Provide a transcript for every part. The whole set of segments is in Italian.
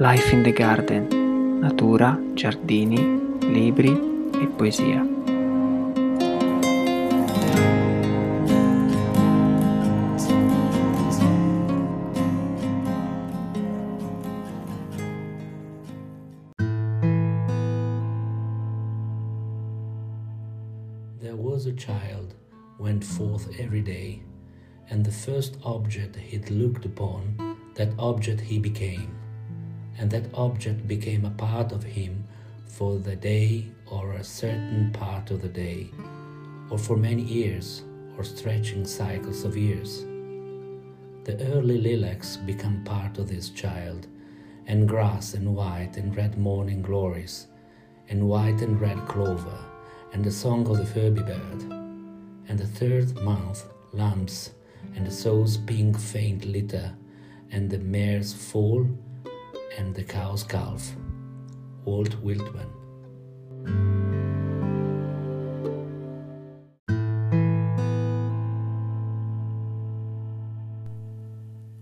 Life in the Garden, natura, giardini, libri e poesia. There was a child went forth every day, and the first object he'd looked upon, that object he became, and that object became a part of him for the day or a certain part of the day, or for many years, or stretching cycles of years. The early lilacs become part of this child, and grass and white and red morning glories, and white and red clover, and the song of the Furby bird. And the third month, lambs, and the sow's pink faint litter, and the mare's foal, and the cow's calf. Walt Whitman.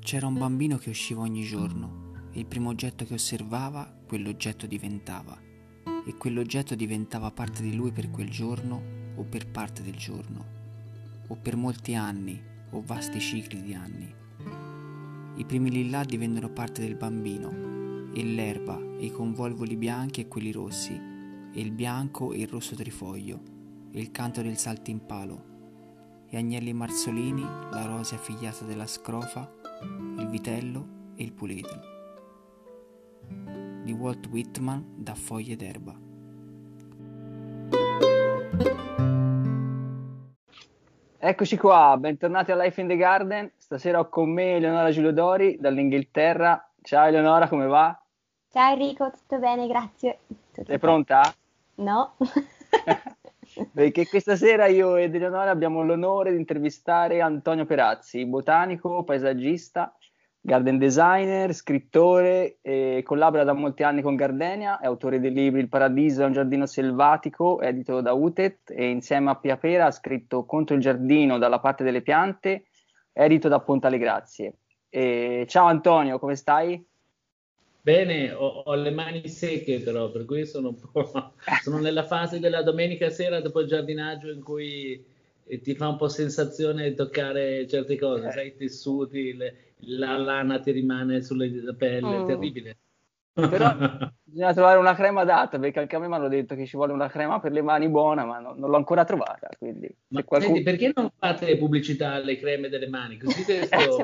C'era un bambino che usciva ogni giorno e il primo oggetto che osservava, quell'oggetto diventava e quell'oggetto diventava parte di lui per quel giorno o per parte del giorno o per molti anni o vasti cicli di anni. I primi lillà divennero parte del bambino e l'erba e i convolvoli bianchi e quelli rossi e il bianco e il rosso trifoglio e il canto del saltimpalo e Agnelli Marzolini, la rosea figliata della scrofa, il vitello e il puledro. Di Walt Whitman da Foglie d'erba. Eccoci qua, bentornati a Life in the Garden. Stasera ho con me Eleonora Giuliodori dall'Inghilterra. Ciao Eleonora, come va? Ciao Enrico, tutto bene, grazie. Tutto Sei pronta? No. Perché questa sera io ed Eleonora abbiamo l'onore di intervistare Antonio Perazzi, botanico, paesaggista, garden designer, scrittore, e collabora da molti anni con Gardenia, è autore dei libri Il paradiso è un giardino selvatico, edito da Utet, e insieme a Pia Pera ha scritto Contro il giardino dalla parte delle piante, edito da Ponta alle Grazie. E ciao Antonio, come stai? Bene, ho, ho, le mani secche però, per cui sono, sono nella fase della domenica sera dopo il giardinaggio in cui ti fa un po' sensazione toccare certe cose, sai, i tessuti, le, la lana ti rimane sulla pelle, Mm. è terribile. Però bisogna trovare una crema adatta, perché anche a me mi hanno detto che ci vuole una crema per le mani buona, ma no- non l'ho ancora trovata, quindi Ma qualcuno... senti, perché non fate pubblicità alle creme delle mani? Così questo,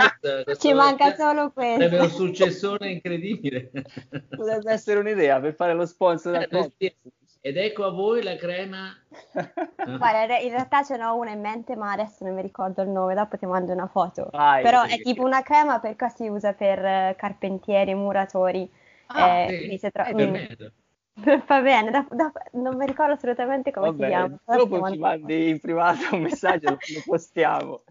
questo- Ci manca solo sarebbe un questo. successone incredibile. Potrebbe essere un'idea per fare lo sponsor Eh. Ed ecco a voi la crema. Guarda, in re- in realtà ce n'ho una in mente, ma adesso non mi ricordo il nome, dopo ti mando una foto. Vai, Però perché- è tipo una crema per qua si usa per eh, carpentieri, muratori. Ah, eh, sì. Eh, mm. Va bene, dopo- dopo- non mi ricordo assolutamente come si Vabbè, chiama. dopo ci mandi in privato un messaggio, lo lo postiamo.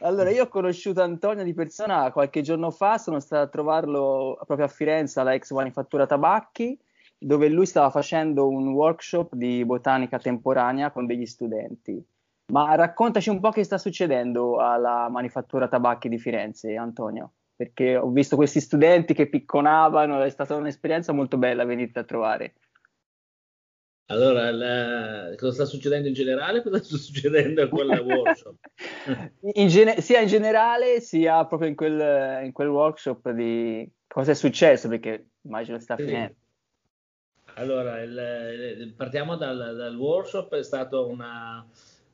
Allora, io ho conosciuto Antonio di persona qualche giorno fa, sono stato a trovarlo proprio a Firenze alla ex manifattura tabacchi, dove lui stava facendo un workshop di botanica temporanea con degli studenti. Ma raccontaci un po' che sta succedendo alla manifattura tabacchi di Firenze, Antonio, perché ho visto questi studenti che picconavano, è stata un'esperienza molto bella venirti a trovare. Allora, la- cosa sta succedendo in generale? Cosa sta succedendo a quel workshop? In gene- sia in generale sia proprio in quel, in quel workshop di cosa è successo perché immagino sta finendo. Allora, il- partiamo dal, dal workshop, è stata una,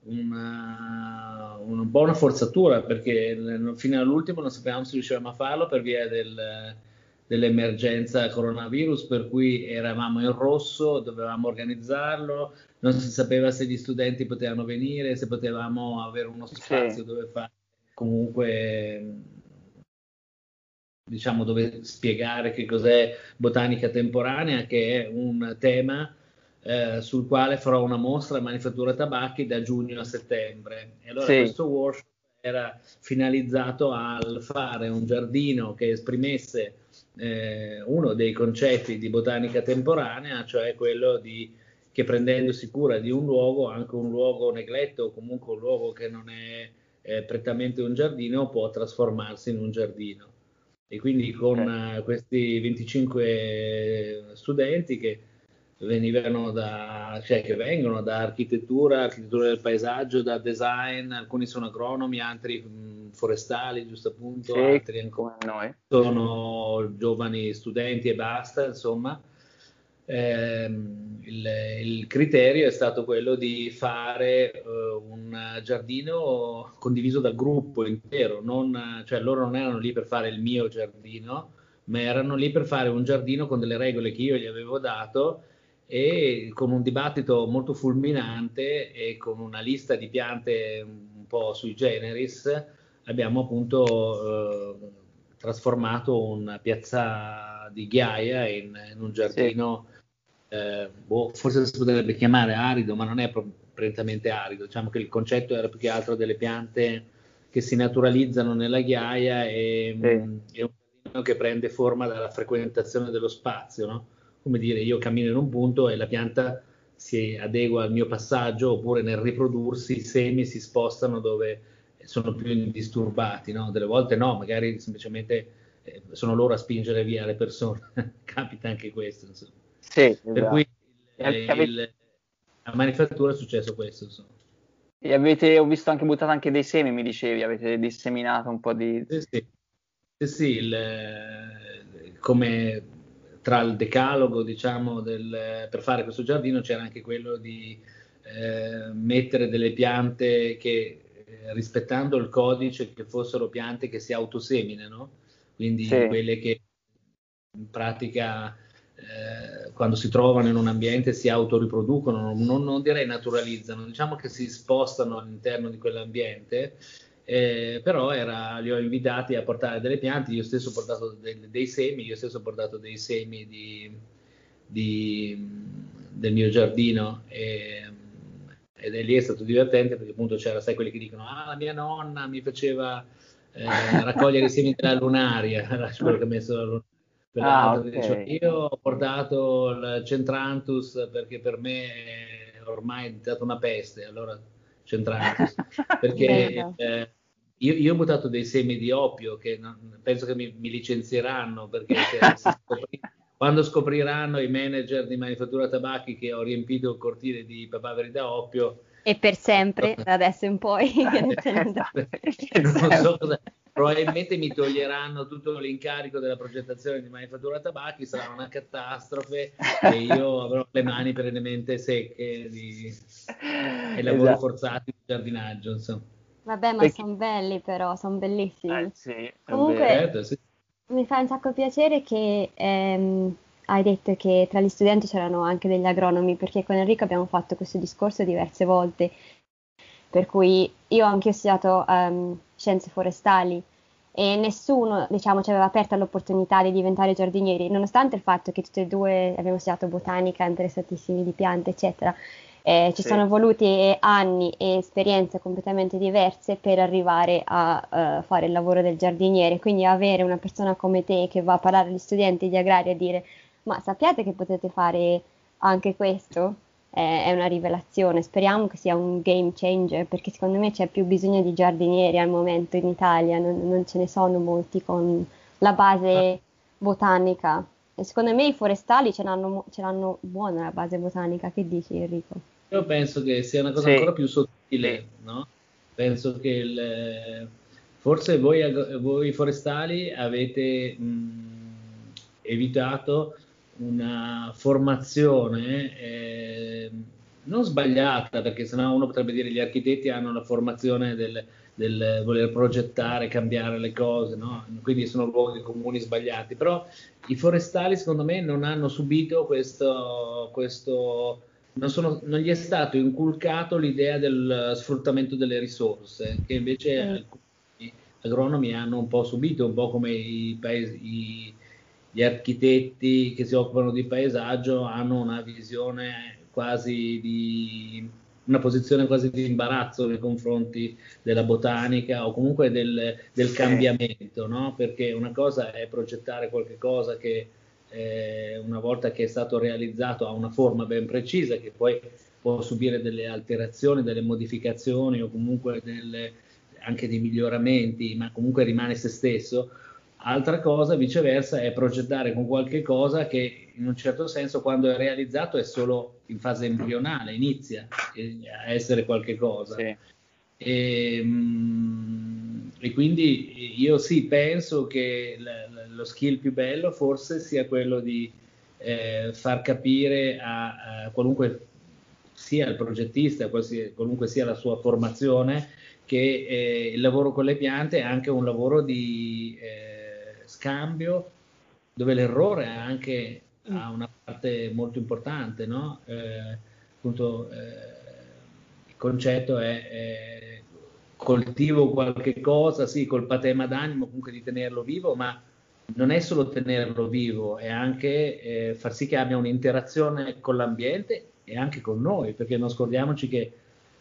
una, una buona forzatura perché fino all'ultimo non sapevamo se riuscivamo a farlo per via del- dell'emergenza coronavirus, per cui eravamo in rosso, dovevamo organizzarlo, non si sapeva se gli studenti potevano venire, se potevamo avere uno spazio dove fare comunque diciamo, dove spiegare che cos'è botanica temporanea, che è un tema eh, sul quale farò una mostra a Manifattura Tabacchi da giugno a settembre. E allora Sì. questo workshop era finalizzato al fare un giardino che esprimesse eh, uno dei concetti di botanica temporanea, cioè quello di che prendendosi cura di un luogo, anche un luogo negletto o comunque un luogo che non è eh, prettamente un giardino, può trasformarsi in un giardino. E quindi con okay. questi 25 studenti che venivano da, cioè che vengono da architettura, architettura del paesaggio, da design, alcuni sono agronomi, altri mh, forestali, giusto appunto, sì, altri ancora noi. sono giovani studenti e basta, insomma. Eh, il, il, criterio è stato quello di fare uh, un giardino condiviso dal gruppo intero, non, cioè loro non erano lì per fare il mio giardino, ma erano lì per fare un giardino con delle regole che io gli avevo dato e con un dibattito molto fulminante e con una lista di piante un po' sui generis abbiamo appunto eh, trasformato una piazza di ghiaia in, in un giardino, sì. Eh, boh, forse si potrebbe chiamare arido, ma non è prettamente arido, diciamo che il concetto era più che altro delle piante che si naturalizzano nella ghiaia e sì. è un giardino che prende forma dalla frequentazione dello spazio, no? come dire, io cammino in un punto e la pianta si adegua al mio passaggio, oppure nel riprodursi i semi si spostano dove sono più indisturbati, no? Delle volte no, magari semplicemente eh, sono loro a spingere via le persone, capita anche questo. Insomma. Sì, esatto. Per cui eh, il, a manifattura è successo questo. Insomma. E avete, ho visto anche buttato anche dei semi, mi dicevi, avete disseminato un po' di... Sì, sì, sì, sì il, come tra il decalogo, diciamo, del, per fare questo giardino c'era anche quello di eh, mettere delle piante che, eh, rispettando il codice, che fossero piante che si autoseminano, quindi sì. quelle che in pratica eh, quando si trovano in un ambiente si autoriproducono, non, non direi naturalizzano, diciamo che si spostano all'interno di quell'ambiente eh, però era, li ho invitati a portare delle piante, io stesso ho portato dei, dei semi, io stesso ho portato dei semi di, di, del mio giardino e, ed è lì è stato divertente perché appunto c'era, sai, quelli che dicono, ah, la mia nonna mi faceva eh, raccogliere i semi della lunaria, quello che ha messo la lunaria. Ah, okay. cioè, io ho portato il Centrantus perché per me ormai è diventata una peste, allora Centrantus, perché eh, io, io, ho buttato dei semi di oppio che non, penso che mi, mi, licenzieranno perché scopri, quando scopriranno i manager di manifattura tabacchi che ho riempito il cortile di papaveri da oppio e per sempre, da adesso in poi. non so cosa, probabilmente mi toglieranno tutto l'incarico della progettazione di manifattura tabacchi, sarà una catastrofe e io avrò le mani perennemente secche di, e lavoro esatto. forzato di giardinaggio. Insomma. Vabbè, ma Perché... sono belli però, sono bellissimi. Eh, sì, Comunque, certo, sì. mi fa un sacco piacere che ehm, hai detto che tra gli studenti c'erano anche degli agronomi, perché con Enrico abbiamo fatto questo discorso diverse volte, per cui io anche ho studiato um, scienze forestali e nessuno diciamo, ci aveva aperta l'opportunità di diventare giardinieri, nonostante il fatto che tutti e due abbiamo studiato botanica, interessatissimi di piante, eccetera. Eh, ci sì. sono voluti anni e esperienze completamente diverse per arrivare a uh, fare il lavoro del giardiniere, quindi avere una persona come te che va a parlare agli studenti di agraria e dire ma sappiate che potete fare anche questo? È una rivelazione, speriamo che sia un game changer perché secondo me c'è più bisogno di giardinieri al momento in Italia, non, non ce ne sono molti con la base botanica. E secondo me i forestali ce l'hanno, ce l'hanno buona la base botanica, che dici Enrico? Io penso che sia una cosa sì. ancora più sottile, no? Penso che il, forse voi, voi forestali avete mh, evitato una formazione eh, non sbagliata, perché sennò uno potrebbe dire che gli architetti hanno la formazione del, del voler progettare, cambiare le cose, no? quindi sono luoghi comuni sbagliati, però i forestali secondo me non hanno subito questo, questo non, sono, non, gli è stato inculcato l'idea del sfruttamento delle risorse, che invece mm. alcuni agronomi hanno un po' subito, un po' come i, paesi, i, gli architetti che si occupano di paesaggio hanno una visione quasi di una posizione quasi di imbarazzo nei confronti della botanica o comunque del, del cambiamento, no? perché una cosa è progettare qualche cosa che eh, una volta che è stato realizzato ha una forma ben precisa che poi può subire delle alterazioni, delle modificazioni o comunque delle, anche dei miglioramenti, ma comunque rimane se stesso. Altra cosa, viceversa, è progettare con qualche cosa che in un certo senso quando è realizzato è solo in fase embrionale, inizia a essere qualche cosa. Sì. E, mm, e, quindi io sì, penso che lo skill più bello forse sia quello di eh, far capire a, a, qualunque sia il progettista, qualunque sia la sua formazione, che eh, il lavoro con le piante è anche un lavoro di eh, scambio dove l'errore anche ha una parte molto importante, no? Eh, appunto, eh, il concetto è, è, coltivo qualche cosa, sì, col patema d'animo comunque di tenerlo vivo, ma non è solo tenerlo vivo, è anche eh, far sì che abbia un'interazione con l'ambiente e anche con noi, perché non scordiamoci che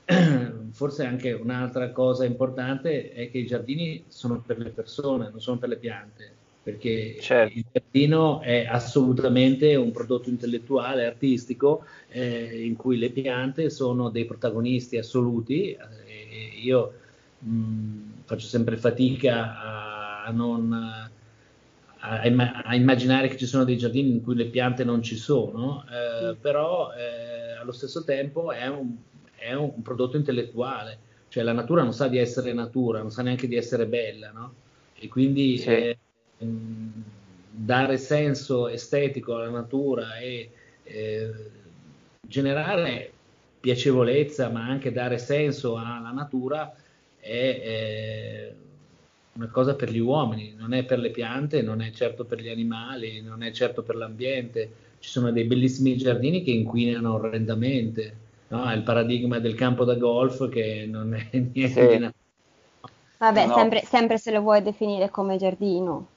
forse anche un'altra cosa importante è che i giardini sono per le persone, non sono per le piante, perché certo. il giardino è assolutamente un prodotto intellettuale, artistico, eh, in cui le piante sono dei protagonisti assoluti. Eh, io mh, faccio sempre fatica a, a non a, a, immaginare che ci sono dei giardini in cui le piante non ci sono, eh, però eh, allo stesso tempo è un, è un, prodotto intellettuale, cioè la natura non sa di essere natura, non sa neanche di essere bella, no? E quindi sì. eh, dare senso estetico alla natura e eh, generare piacevolezza, ma anche dare senso alla natura è una cosa per gli uomini, non è per le piante, non è certo per gli animali, non è certo per l'ambiente. Ci sono dei bellissimi giardini che inquinano orrendamente. No? È il paradigma del campo da golf che non è niente sì. di naturale. Vabbè, no. sempre, sempre, se lo vuoi definire come giardino.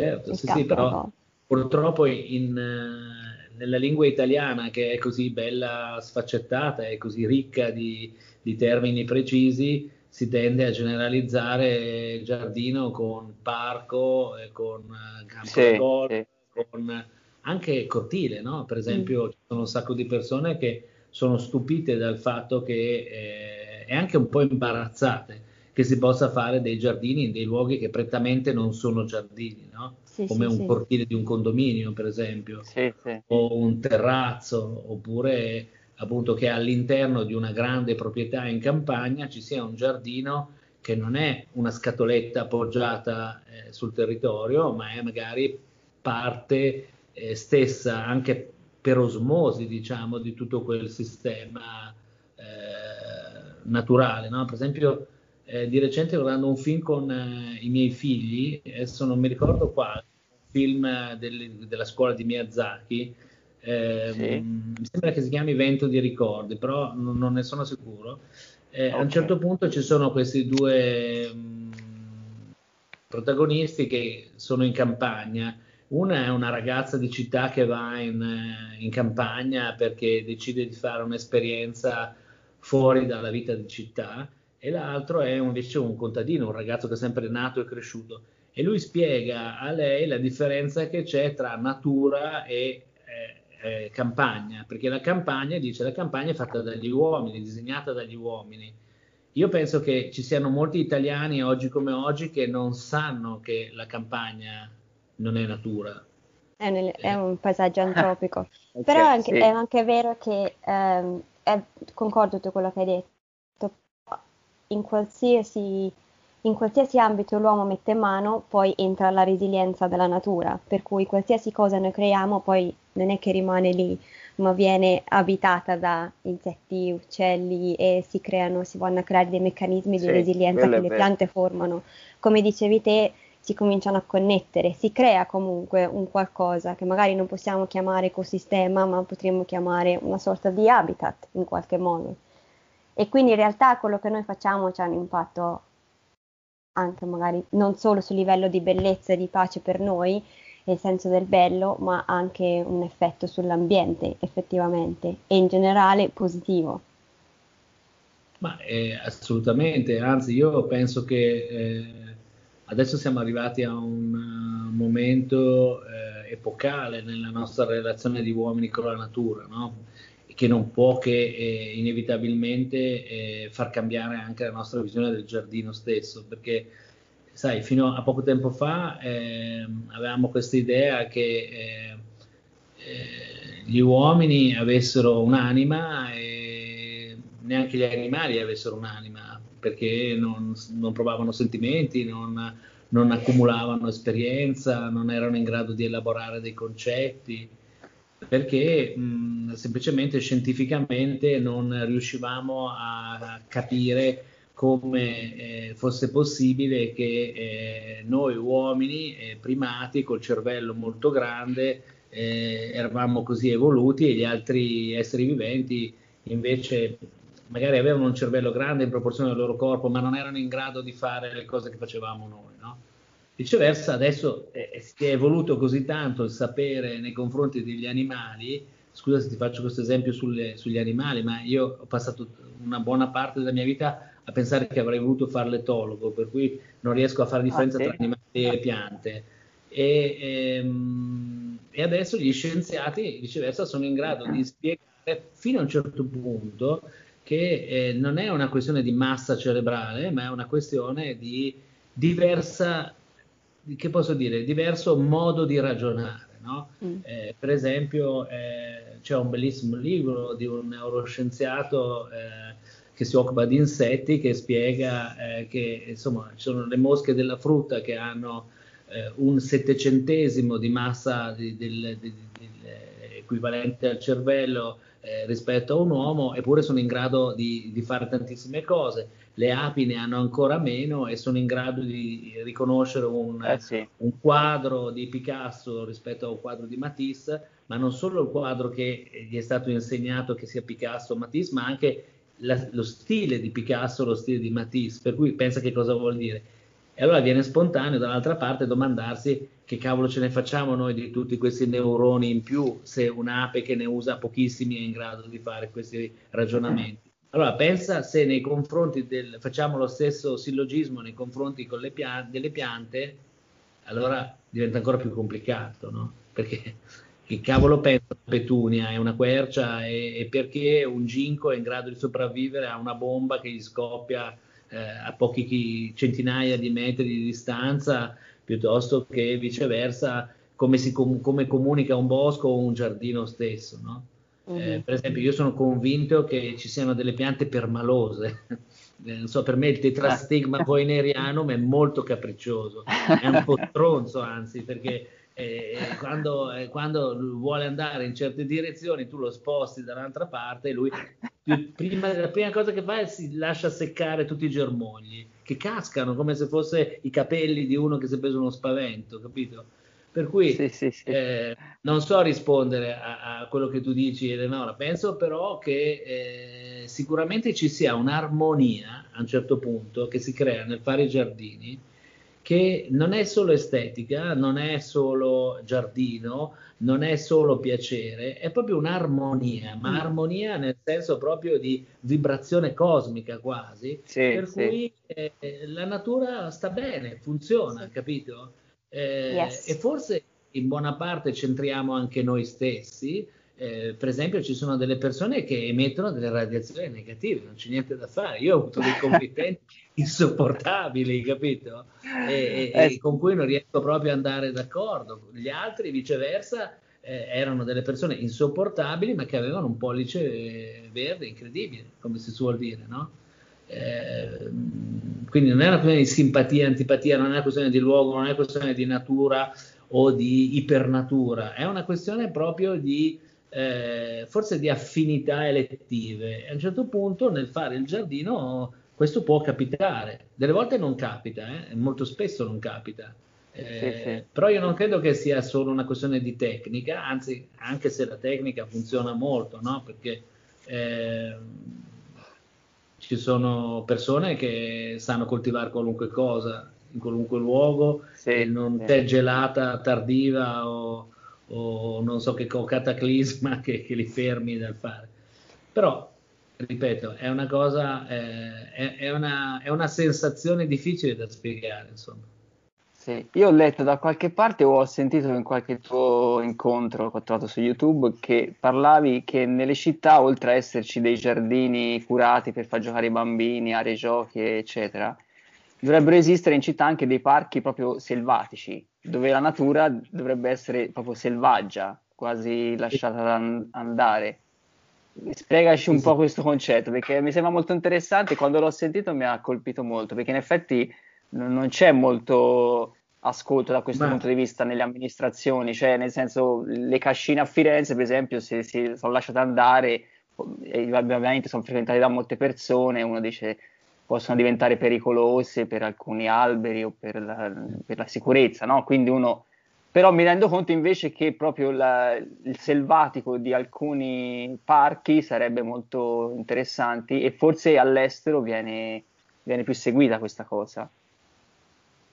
Certo, sì, sì, però purtroppo in, uh, nella lingua italiana che è così bella sfaccettata, è così ricca di, di termini precisi, si tende a generalizzare il giardino con parco, con eh, campo sì, golf, sì. con anche cortile, no? Per esempio, mm. ci sono un sacco di persone che sono stupite dal fatto che eh, e anche un po' imbarazzate che si possa fare dei giardini in dei luoghi che prettamente non sono giardini, no? Sì, come un cortile di un condominio, per esempio, o un terrazzo, oppure appunto che all'interno di una grande proprietà in campagna ci sia un giardino che non è una scatoletta appoggiata eh, sul territorio, ma è magari parte eh, stessa anche per osmosi, diciamo, di tutto quel sistema eh, naturale. No? Per esempio, eh, di recente guardando un film con eh, i miei figli, adesso non mi ricordo quale, un film del, della scuola di Miyazaki, eh, sì. Mi sembra che si chiami Vento di ricordi, però non, non ne sono sicuro. Eh, okay. A un certo punto ci sono questi due mh, protagonisti che sono in campagna. Una è una ragazza di città che va in, eh, in campagna perché decide di fare un'esperienza fuori dalla vita di città e l'altro è invece un contadino, un ragazzo che è sempre nato e cresciuto. E lui spiega a lei la differenza che c'è tra natura e eh, campagna, perché la campagna, dice, la campagna è fatta dagli uomini, disegnata dagli uomini. Io penso che ci siano molti italiani oggi come oggi che non sanno che la campagna non è natura. È, nel, è un paesaggio antropico. okay, Però è anche, sì. è anche, vero che, ehm, è, concordo con quello che hai detto, in qualsiasi in qualsiasi ambito l'uomo mette mano, poi entra la resilienza della natura, per cui qualsiasi cosa noi creiamo poi non è che rimane lì, ma viene abitata da insetti, uccelli e si creano, si vanno a creare dei meccanismi sì, di resilienza che le piante formano. Come dicevi te, si cominciano a connettere, si crea comunque un qualcosa che magari non possiamo chiamare ecosistema, ma potremmo chiamare una sorta di habitat in qualche modo. E quindi in realtà quello che noi facciamo ha un impatto anche magari non solo sul livello di bellezza e di pace per noi, nel senso del bello, ma anche un effetto sull'ambiente effettivamente e in generale positivo. Ma eh, assolutamente, anzi io penso che eh, adesso siamo arrivati a un uh, momento eh, epocale nella nostra relazione di uomini con la natura, no? Che non può che eh, inevitabilmente eh, far cambiare anche la nostra visione del giardino stesso, perché sai, fino a poco tempo fa eh, avevamo questa idea che eh, eh, gli uomini avessero un'anima e neanche gli animali avessero un'anima perché non, non provavano sentimenti, non, non, accumulavano esperienza, non erano in grado di elaborare dei concetti, perché mh, semplicemente scientificamente non riuscivamo a capire come eh, fosse possibile che eh, noi uomini eh, primati col cervello molto grande eh, eravamo così evoluti e gli altri esseri viventi invece magari avevano un cervello grande in proporzione al loro corpo ma non erano in grado di fare le cose che facevamo noi. No? Viceversa adesso eh, si è evoluto così tanto il sapere nei confronti degli animali scusa se ti faccio questo esempio sulle, sugli animali, ma io ho passato una buona parte della mia vita a pensare che avrei voluto fare l'etologo, per cui non riesco a fare differenza ah, sì. tra animali e piante. E, ehm, e, adesso gli scienziati, viceversa, sono in grado di spiegare fino a un certo punto che eh, non è una questione di massa cerebrale, ma è una questione di diversa, che posso dire, diverso modo di ragionare. No? Mm. Eh, per esempio, eh, c'è un bellissimo libro di un neuroscienziato eh, che si occupa di insetti, che spiega eh, che insomma ci sono le mosche della frutta che hanno eh, un settecentesimo di massa di, del, di, di, equivalente al cervello eh, rispetto a un uomo, eppure sono in grado di, fare tantissime cose. Le api ne hanno ancora meno e sono in grado di riconoscere un, eh sì. un quadro di Picasso rispetto a un quadro di Matisse, ma non solo il quadro che gli è stato insegnato che sia Picasso o Matisse, ma anche la, lo stile di Picasso, lo stile di Matisse, per cui pensa che cosa vuol dire. E allora viene spontaneo dall'altra parte domandarsi che cavolo ce ne facciamo noi di tutti questi neuroni in più se un'ape che ne usa pochissimi è in grado di fare questi ragionamenti. Allora pensa se nei confronti del, facciamo lo stesso sillogismo nei confronti piante, delle piante, allora diventa ancora più complicato, no? Perché che cavolo pensa una petunia, è una quercia e, e, perché un ginco è in grado di sopravvivere a una bomba che gli scoppia eh, a pochi chi, centinaia di metri di distanza piuttosto che viceversa come, si com- come comunica un bosco o un giardino stesso. No? Uh-huh. Eh, per esempio io sono convinto che ci siano delle piante permalose. Eh, non so, per me il tetrastigma poinerianum è molto capriccioso, è un po' stronzo anzi, perché eh, quando, eh, quando, vuole andare in certe direzioni tu lo sposti dall'altra parte e lui prima, la prima cosa che fa è si lascia seccare tutti i germogli che cascano come se fosse i capelli di uno che si è preso uno spavento, capito? Per cui sì, sì, sì. Eh, non so rispondere a, a, quello che tu dici Eleonora, penso però che eh, sicuramente ci sia un'armonia a un certo punto che si crea nel fare i giardini che non è solo estetica, non è solo giardino, non è solo piacere, è proprio un'armonia, ma mm. armonia nel senso proprio di vibrazione cosmica quasi, sì, per sì. cui eh, la natura sta bene, funziona, capito? Eh, yes. E forse in buona parte centriamo anche noi stessi, eh, per esempio ci sono delle persone che emettono delle radiazioni negative, non c'è niente da fare. Io ho avuto dei competenti insopportabili, capito? E, e, e, eh, con cui non riesco proprio ad andare d'accordo. Gli altri, viceversa, eh, erano delle persone insopportabili, ma che avevano un pollice eh, verde incredibile, come si suol dire, no? Eh, quindi non è una questione di simpatia, antipatia, non è una questione di luogo, non è una questione di natura o di ipernatura, è una questione proprio di eh, forse di affinità elettive. E a un certo punto nel fare il giardino questo può capitare. Delle volte non capita, eh? molto spesso non capita. Eh, sì, sì. Però io non credo che sia solo una questione di tecnica, anzi, anche se la tecnica funziona molto, no? perché eh, ci sono persone che sanno coltivare qualunque cosa in qualunque luogo, sì, non sì. gelata tardiva o, o non so che cataclisma che, che, li fermi dal fare. Però, ripeto, è una cosa, eh, è, è, una, è, una, sensazione difficile da spiegare, insomma. Sì, io ho letto da qualche parte o ho sentito in qualche tuo incontro che ho trovato su YouTube che parlavi che nelle città, oltre a esserci dei giardini curati per far giocare i bambini, aree giochi, eccetera, dovrebbero esistere in città anche dei parchi proprio selvatici, dove la natura dovrebbe essere proprio selvaggia, quasi lasciata andare. Spiegaci un po' questo concetto, perché mi sembra molto interessante, quando l'ho sentito mi ha colpito molto, perché in effetti non c'è molto ascolto da questo Ma... punto di vista nelle amministrazioni, cioè nel senso le cascine a Firenze per esempio se si sono lasciate andare, ovviamente sono frequentate da molte persone, uno dice possono diventare pericolose per alcuni alberi o per la, per la sicurezza, no? quindi uno però mi rendo conto invece che proprio la, il selvatico di alcuni parchi sarebbe molto interessante e forse all'estero viene, viene più seguita questa cosa.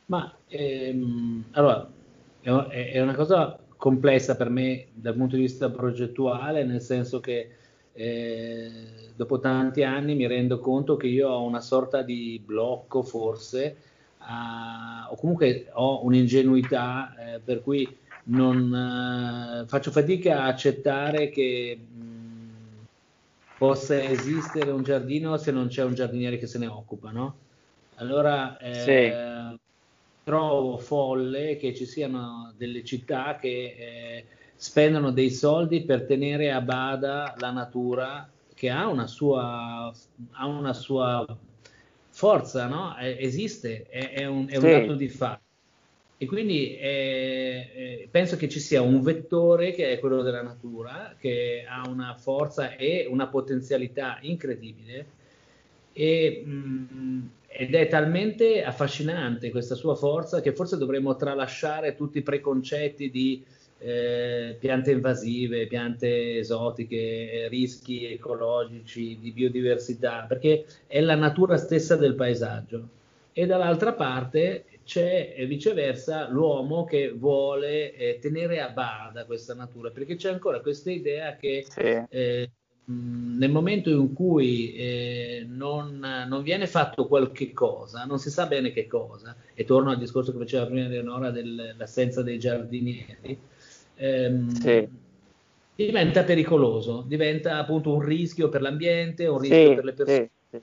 Ma ehm, allora è, una cosa complessa per me dal punto di vista progettuale, nel senso che eh, dopo tanti anni mi rendo conto che io ho una sorta di blocco forse, a, o comunque ho un'ingenuità eh, per cui non eh, faccio fatica a accettare che mh, possa esistere un giardino se non c'è un giardiniere che se ne occupa, no? Allora, eh, sì trovo folle che ci siano delle città che eh, spendono dei soldi per tenere a bada la natura che ha una sua, ha una sua forza, no? Eh, esiste, è, è, un, è un dato di fatto. E quindi eh, eh, penso che ci sia un vettore che è quello della natura, che ha una forza e una potenzialità incredibile. E, mh, mm, ed è talmente affascinante questa sua forza che forse dovremmo tralasciare tutti i preconcetti di eh, piante invasive, piante esotiche, rischi ecologici, di biodiversità, perché è la natura stessa del paesaggio. E dall'altra parte c'è viceversa l'uomo che vuole eh, tenere a bada questa natura, perché c'è ancora questa idea che sì. eh, nel momento in cui eh, non, non, viene fatto qualche cosa, non si sa bene che cosa, e torno al discorso che faceva prima Eleonora dell'assenza dei giardinieri, ehm, sì. diventa pericoloso, diventa appunto un rischio per l'ambiente, un rischio sì, per le persone. Sì,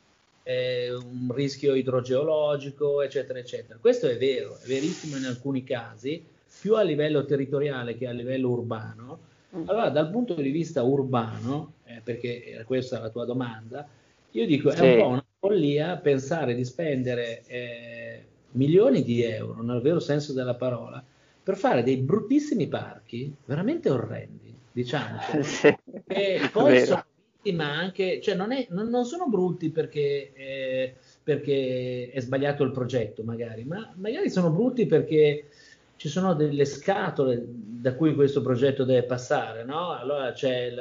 eh, un rischio idrogeologico, eccetera, eccetera. Questo è vero, è verissimo in alcuni casi, più a livello territoriale che a livello urbano, Mm. Allora, dal punto di vista urbano, perché era questa la tua domanda, io dico sì. è un po' una follia pensare di spendere eh, milioni di euro, nel vero senso della parola, per fare dei bruttissimi parchi, veramente orrendi, diciamo. Sì. E poi sono vittima anche, cioè non, è, non, non sono brutti perché, eh, perché è sbagliato il progetto, magari, ma magari sono brutti perché ci sono delle scatole da cui questo progetto deve passare, no? Allora c'è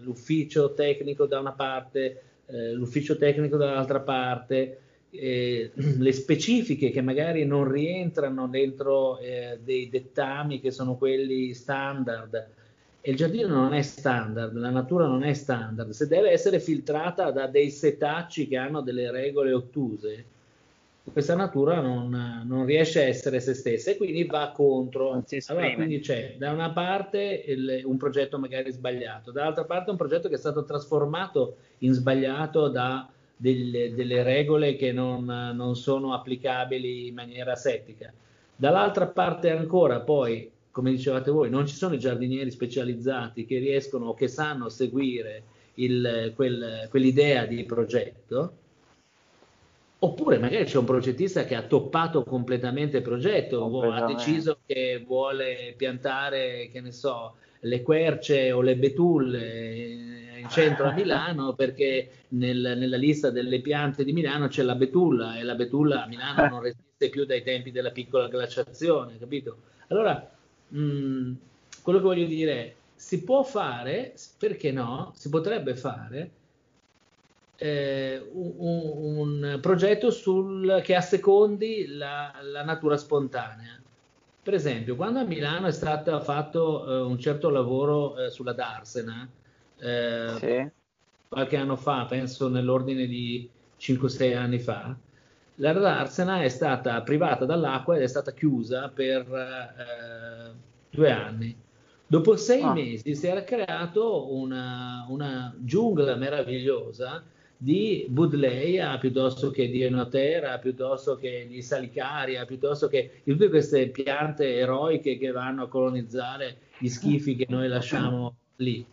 l'ufficio tecnico da una parte, eh, l'ufficio tecnico dall'altra parte, eh, le specifiche che magari non rientrano dentro eh, dei dettami che sono quelli standard. E il giardino non è standard, la natura non è standard, se deve essere filtrata da dei setacci che hanno delle regole ottuse, questa natura non, non, riesce a essere se stessa e quindi va contro. Allora, quindi c'è da una parte il, un progetto magari sbagliato, dall'altra parte un progetto che è stato trasformato in sbagliato da delle, delle regole che non, non, sono applicabili in maniera settica. Dall'altra parte ancora poi, come dicevate voi, non ci sono i giardinieri specializzati che riescono o che sanno seguire il, quel, quell'idea di progetto Oppure magari c'è un progettista che ha toppato completamente il progetto, ha deciso che vuole piantare, che ne so, le querce o le betulle in centro a Milano perché nel, nella lista delle piante di Milano c'è la betulla e la betulla a Milano non resiste più dai tempi della piccola glaciazione, capito? Allora, mh, quello che voglio dire è, si può fare, perché no? Si potrebbe fare eh, un, un, progetto sul, che assecondi la, la, natura spontanea. Per esempio, quando a Milano è stato fatto eh, un certo lavoro eh, sulla Darsena, eh, sì. qualche anno fa, penso nell'ordine di 5-6 anni fa, la Darsena è stata privata dall'acqua ed è stata chiusa per eh, due anni. Dopo sei ah. mesi si era creato una, una giungla meravigliosa di Budleia piuttosto che di Enotera, piuttosto che di Salicaria, piuttosto che di tutte queste piante eroiche che vanno a colonizzare gli schifi che noi lasciamo lì.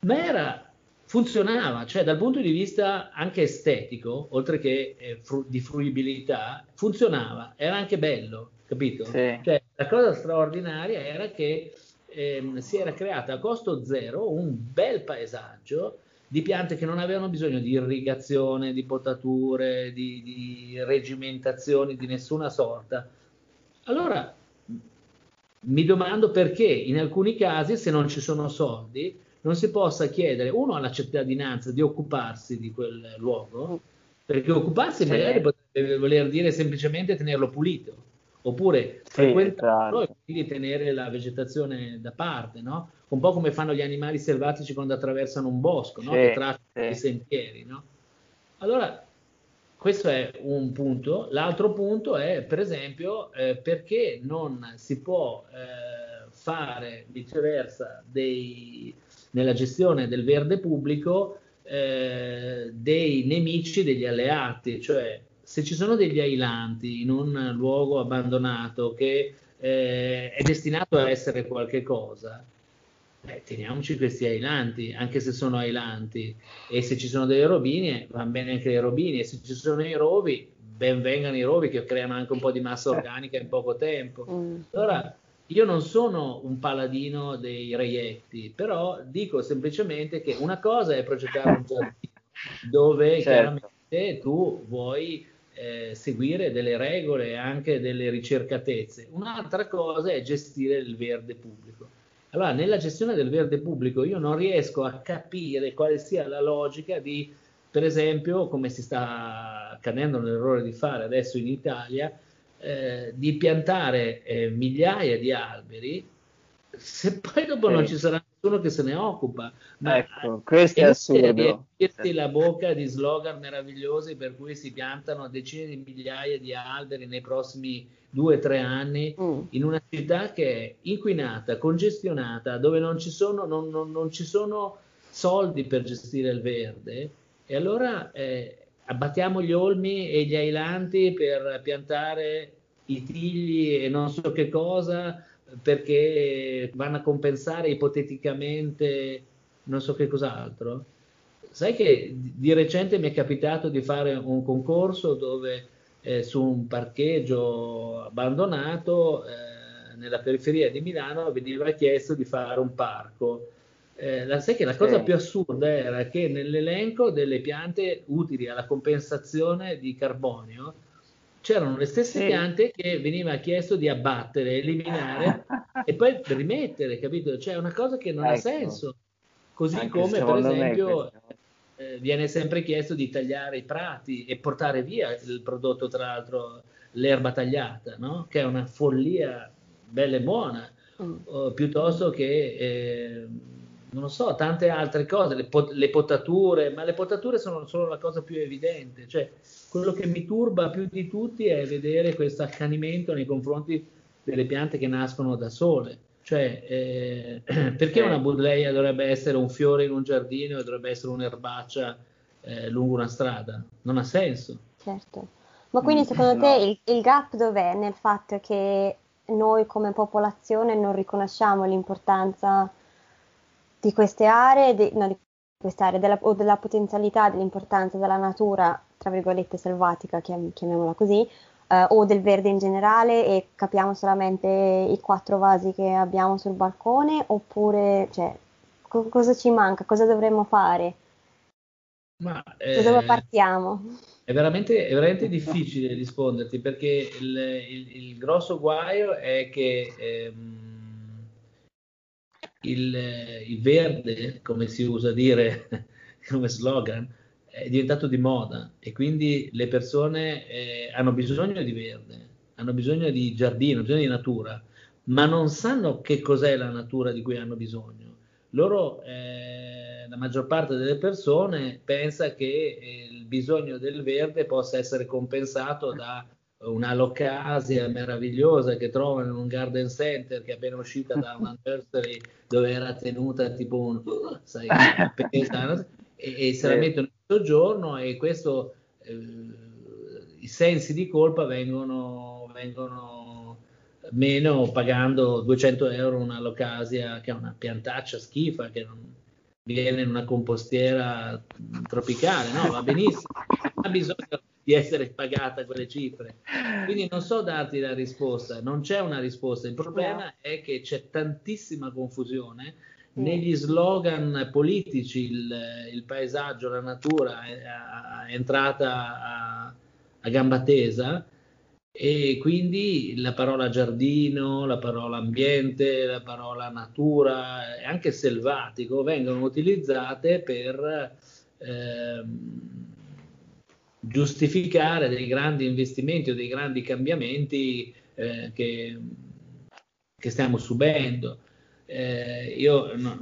Ma era, funzionava, cioè dal punto di vista anche estetico, oltre che eh, fru- di fruibilità, funzionava, era anche bello, capito? Sì. Cioè, la cosa straordinaria era che ehm, si era creata a costo zero un bel paesaggio di piante che non avevano bisogno di irrigazione, di potature, di, di regimentazioni di nessuna sorta. Allora mi domando perché in alcuni casi, se non ci sono soldi, non si possa chiedere uno alla cittadinanza di occuparsi di quel luogo, perché occuparsi sì. magari potrebbe voler dire semplicemente tenerlo pulito oppure frequentarlo esatto. e quindi tenere la vegetazione da parte, no? Un po' come fanno gli animali selvatici quando attraversano un bosco, no? Sì, che tracciano sì. i sentieri, no? Allora, questo è un punto. L'altro punto è, per esempio, eh, perché non si può eh, fare viceversa dei, nella gestione del verde pubblico eh, dei nemici degli alleati, cioè se ci sono degli ailanti in un luogo abbandonato che eh, è destinato a essere qualche cosa, eh, teniamoci questi ailanti, anche se sono ailanti. E se ci sono delle robine, va bene anche le robine. E se ci sono i rovi, ben vengano i rovi che creano anche un po' di massa organica in poco tempo. Mm. Allora, io non sono un paladino dei reietti, però dico semplicemente che una cosa è progettare un giardino dove certo. chiaramente tu vuoi eh, seguire delle regole e anche delle ricercatezze. Un'altra cosa è gestire il verde pubblico. Allora, nella gestione del verde pubblico io non riesco a capire quale sia la logica di, per esempio, come si sta accadendo nell'errore di fare adesso in Italia, eh, di piantare eh, migliaia di alberi se poi dopo non ci sarà nessuno che se ne occupa. Ma ecco, questo è assurdo. Riempirti la bocca di slogan meravigliosi per cui si piantano decine di migliaia di alberi nei prossimi due o tre anni mm. in una città che è inquinata, congestionata, dove non ci sono, non, non, non ci sono soldi per gestire il verde. E allora eh, abbattiamo gli olmi e gli ailanti per piantare i tigli e non so che cosa perché vanno a compensare ipoteticamente non so che cos'altro. Sai che di recente mi è capitato di fare un concorso dove eh, su un parcheggio abbandonato eh, nella periferia di Milano veniva chiesto di fare un parco. Eh, la, sai che la cosa più assurda era che nell'elenco delle piante utili alla compensazione di carbonio c'erano le stesse sì. piante che veniva chiesto di abbattere, eliminare e poi rimettere, capito? Cioè è una cosa che non ecco. ha senso. Così Anche come per esempio eh, viene sempre chiesto di tagliare i prati e portare via il prodotto, tra l'altro l'erba tagliata, no? che è una follia bella e buona, mm. o, piuttosto che... Eh, non lo so, tante altre cose, le, pot- le, potature, ma le potature sono solo la cosa più evidente, cioè quello che mi turba più di tutti è vedere questo accanimento nei confronti delle piante che nascono da sole. Cioè, eh, perché una budleia dovrebbe essere un fiore in un giardino e dovrebbe essere un'erbaccia eh, lungo una strada? Non ha senso. Certo. Ma quindi secondo te il, il gap dov'è nel fatto che noi come popolazione non riconosciamo l'importanza di queste aree, di, no, di queste aree della, o della potenzialità, dell'importanza della natura tra virgolette selvatica, chiamiamola così, eh, o del verde in generale e capiamo solamente i quattro vasi che abbiamo sul balcone oppure cioè, co- cosa ci manca, cosa dovremmo fare? Ma, eh, da dove partiamo? È veramente, è veramente difficile risponderti perché il, il, il, grosso guaio è che ehm, il, il, verde, come si usa dire come slogan, è diventato di moda e quindi le persone eh, hanno bisogno di verde, hanno bisogno di giardino, hanno bisogno di natura, ma non sanno che cos'è la natura di cui hanno bisogno. Loro, eh, la maggior parte delle persone pensa che eh, il bisogno del verde possa essere compensato da una locasia meravigliosa che trovano in un garden center che è appena uscita da una nursery dove era tenuta tipo un sai, pesa, e, e se la mettono in soggiorno e questo eh, i sensi di colpa vengono, vengono meno pagando 200 euro una locasia che è una piantaccia schifa che non viene in una compostiera tropicale, no? Va benissimo, ha bisogno di essere pagata quelle cifre. Quindi non so darti la risposta, non c'è una risposta. Il problema è che c'è tantissima confusione negli slogan politici, il, il paesaggio, la natura è, è entrata a, a gamba tesa e quindi la parola giardino, la parola ambiente, la parola natura e anche selvatico vengono utilizzate per eh, giustificare dei grandi investimenti o dei grandi cambiamenti eh, che, che, stiamo subendo. Eh, io no,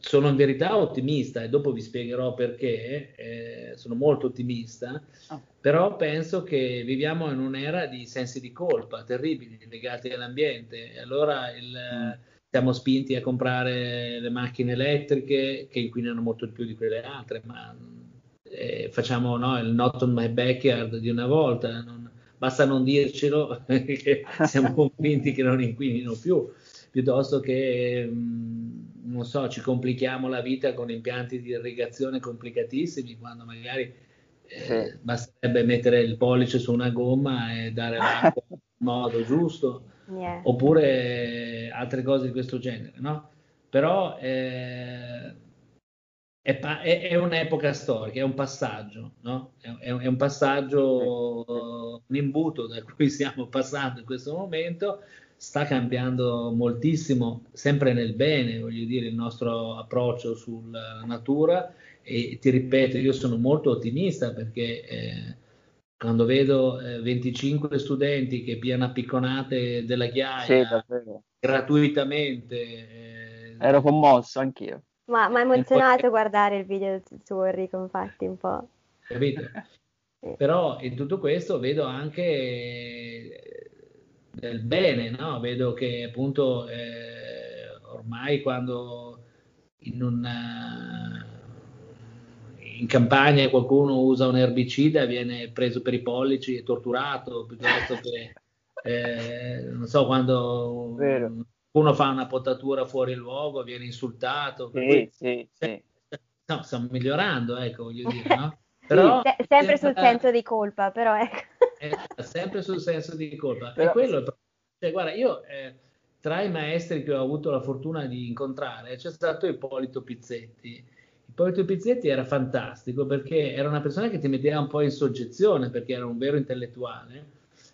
sono in verità ottimista e dopo vi spiegherò perché, eh, sono molto ottimista, oh. però penso che viviamo in un'era di sensi di colpa terribili legati all'ambiente e allora il, mm. siamo spinti a comprare le macchine elettriche che inquinano molto di più di quelle altre, ma eh, facciamo no, il not on my backyard di una volta, non, basta non dircelo perché siamo convinti che non inquinino più, piuttosto che... Mm, non so, ci complichiamo la vita con impianti di irrigazione complicatissimi quando magari eh, sì. basterebbe mettere il pollice su una gomma e dare l'acqua in modo giusto, yeah. oppure altre cose di questo genere, no? Però eh, è, pa- è, è, un'epoca storica, è un passaggio, no? È, è un passaggio, un imbuto da cui stiamo passando in questo momento sta cambiando moltissimo, sempre nel bene, voglio dire, il nostro approccio sulla natura e ti ripeto, io sono molto ottimista perché eh, quando vedo eh, 25 studenti che piano picconate della ghiaia sì, gratuitamente. Eh, Ero commosso anch'io. Ma mi ha emozionato poi... guardare il video su Enrico, infatti, un po'. Capito? Però in tutto questo vedo anche del bene, no? Vedo che appunto eh, ormai quando in, una, in campagna qualcuno usa un erbicida viene preso per i pollici e torturato, piuttosto che eh, non so quando Vero. uno fa una potatura fuori luogo viene insultato. Sì, cui, sì, sì. No, stiamo migliorando, ecco, voglio dire, no? Però, sì, sempre sul senso di colpa, però ecco. Eh, sempre sul senso di colpa. Però, e quello cioè, guarda, io eh, tra i maestri che ho avuto la fortuna di incontrare c'è stato Ippolito Pizzetti. Ippolito Pizzetti era fantastico perché era una persona che ti metteva un po' in soggezione perché era un vero intellettuale,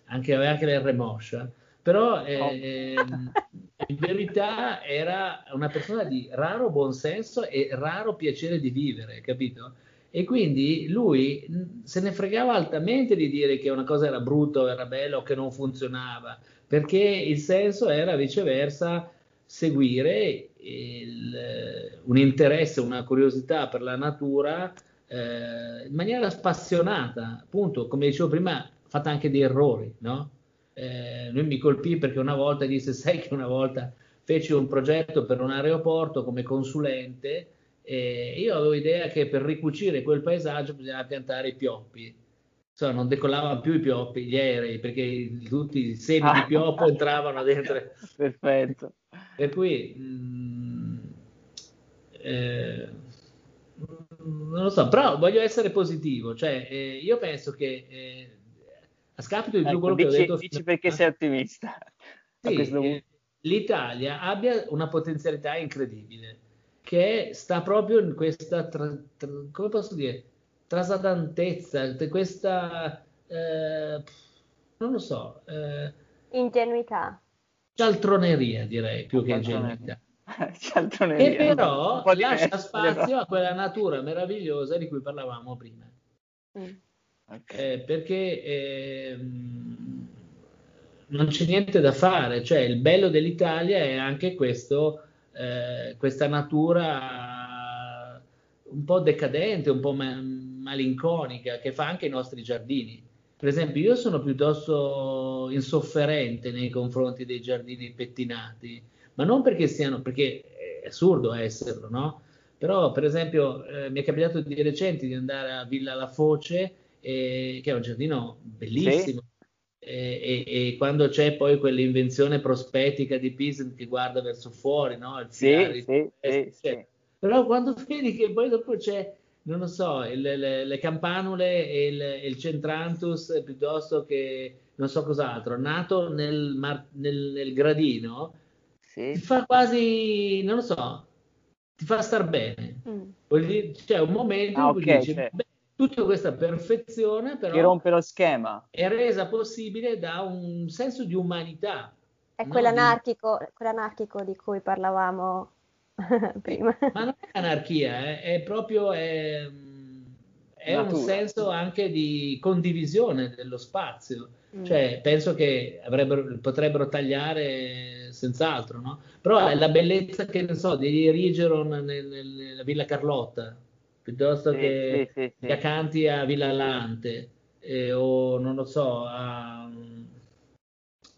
anche, aveva anche l'R moscia, però eh, oh. in verità era una persona di raro buonsenso e raro piacere di vivere, capito? E quindi lui se ne fregava altamente di dire che una cosa era brutta o era bella o che non funzionava, perché il senso era viceversa seguire il, un interesse, una curiosità per la natura eh, in maniera spassionata, appunto, come dicevo prima, fatta anche di errori, no? Eh, lui mi colpì perché una volta disse, sai che una volta feci un progetto per un aeroporto come consulente e io avevo idea che per ricucire quel paesaggio bisognava piantare i pioppi. Insomma, non decollavano più i pioppi, gli aerei, perché tutti i semi ah. di pioppo entravano dentro. Perfetto. Per cui, mh, mm, eh, non lo so, però voglio essere positivo. Cioè, eh, io penso che eh, a scapito di tutto ecco, quello dici, che ho detto... Dici perché sei ottimista. Sì, eh, l'Italia abbia una potenzialità incredibile che sta proprio in questa, tra, tra, come posso dire, trasadantezza, questa, eh, non lo so, eh, ingenuità. Cialtroneria direi, più che ingenuità. Cialtroneria. E però lascia spazio a quella natura meravigliosa di cui parlavamo prima. Mm. Okay. Eh, perché ehm, non c'è niente da fare, cioè il bello dell'Italia è anche questo eh, questa natura un po' decadente, un po' ma- malinconica che fa anche i nostri giardini. Per esempio, io sono piuttosto insofferente nei confronti dei giardini pettinati, ma non perché siano, perché è assurdo esserlo, no? Però, per esempio, eh, mi è capitato di recente di andare a Villa La Foce, eh, che è un giardino bellissimo. Sì. E, e, e, quando c'è poi quell'invenzione prospettica di Pisa che guarda verso fuori, no? Il sì, sì, sì, sì, Però quando vedi che poi dopo c'è, non lo so, il, le, le, campanule e il, il, centrantus piuttosto che non so cos'altro, nato nel, mar, nel, nel gradino, sì. ti fa quasi, non lo so, ti fa star bene. Mm. C'è un momento ah, in cui okay, dici, cioè. Tutta questa perfezione però che rompe lo schema è resa possibile da un senso di umanità. È no? quell'anarchico, di... quell'anarchico di cui parlavamo prima. Ma non è anarchia, eh? è proprio è, è un senso anche di condivisione dello spazio. Mm. Cioè, penso che potrebbero tagliare senz'altro, no? Però è la bellezza, che ne so, di Rigeron nel, nella Villa Carlotta, piuttosto sì, che sì, sì, gli accanti a Villa Lante, eh, o non lo so, a,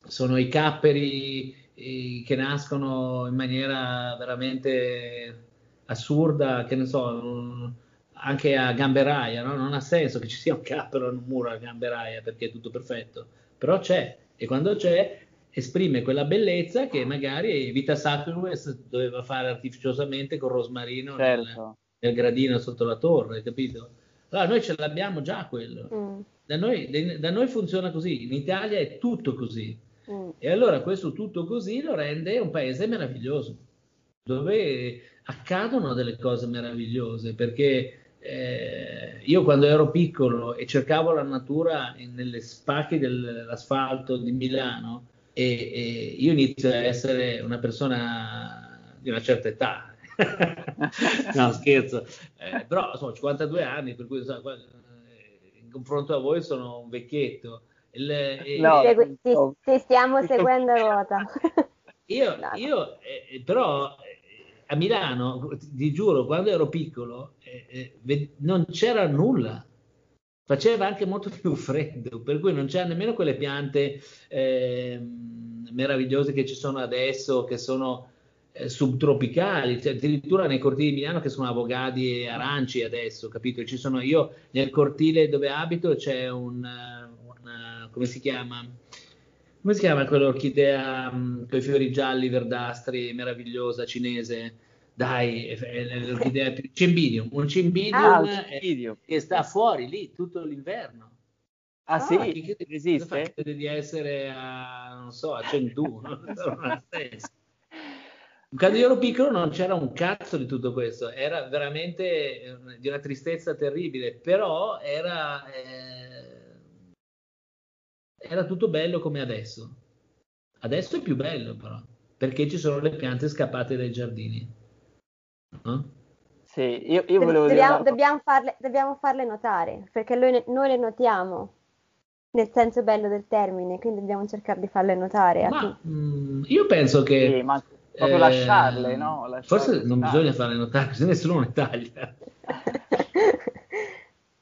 sono i capperi eh, che nascono in maniera veramente assurda, che ne so, anche a Gamberaia, no? non ha senso che ci sia un cappero in un muro a Gamberaia perché è tutto perfetto, però c'è e quando c'è esprime quella bellezza che magari Vita Sacrifice doveva fare artificiosamente con Rosmarino certo. nel, nel, gradino sotto la torre, capito? Allora noi ce l'abbiamo già quello. Mm. Da, noi, da, noi, funziona così, in Italia è tutto così. Mm. E allora questo tutto così lo rende un paese meraviglioso, dove accadono delle cose meravigliose, perché eh, io quando ero piccolo e cercavo la natura nelle spacche dell'asfalto di Milano, e, e io inizio a essere una persona di una certa età. no, scherzo, eh, però sono 52 anni, per cui so, in confronto a voi sono un vecchietto. Il, no, il, ti, ti, stiamo seguendo a ruota. Io, no, io eh, però eh, a Milano, ti giuro, quando ero piccolo, eh, eh non c'era nulla faceva anche molto più freddo, per cui non c'è nemmeno quelle piante eh, meravigliose che ci sono adesso, che sono eh, subtropicali, cioè, addirittura nei cortili di Milano che sono avogadi e aranci adesso, capito? Ci sono io nel cortile dove abito c'è un, un come si chiama? Come si chiama quell'orchidea um, con i fiori gialli, verdastri, meravigliosa cinese? Dai, è l'orchidea più... Cimbidium, un cimbidium, ah, cimbidium. che sta fuori lì tutto l'inverno. Ah, ah sì? Chi esiste? Di essere a, non so, a Chengdu, Quando io ero piccolo non c'era un cazzo di tutto questo, era veramente eh, di una tristezza terribile, però era, eh, era tutto bello come adesso. Adesso è più bello però, perché ci sono le piante scappate dai giardini. Mm? Sì, io, io volevo dobbiamo, dire... Dobbiamo farle, dobbiamo farle, notare, perché noi, noi, le notiamo, nel senso bello del termine, quindi dobbiamo cercare di farle notare. Ma, mh, mm, io penso che... Sì, ma proprio eh, lasciarle, no? Lasciarle forse non bisogna farle notare, così nessuno ne taglia.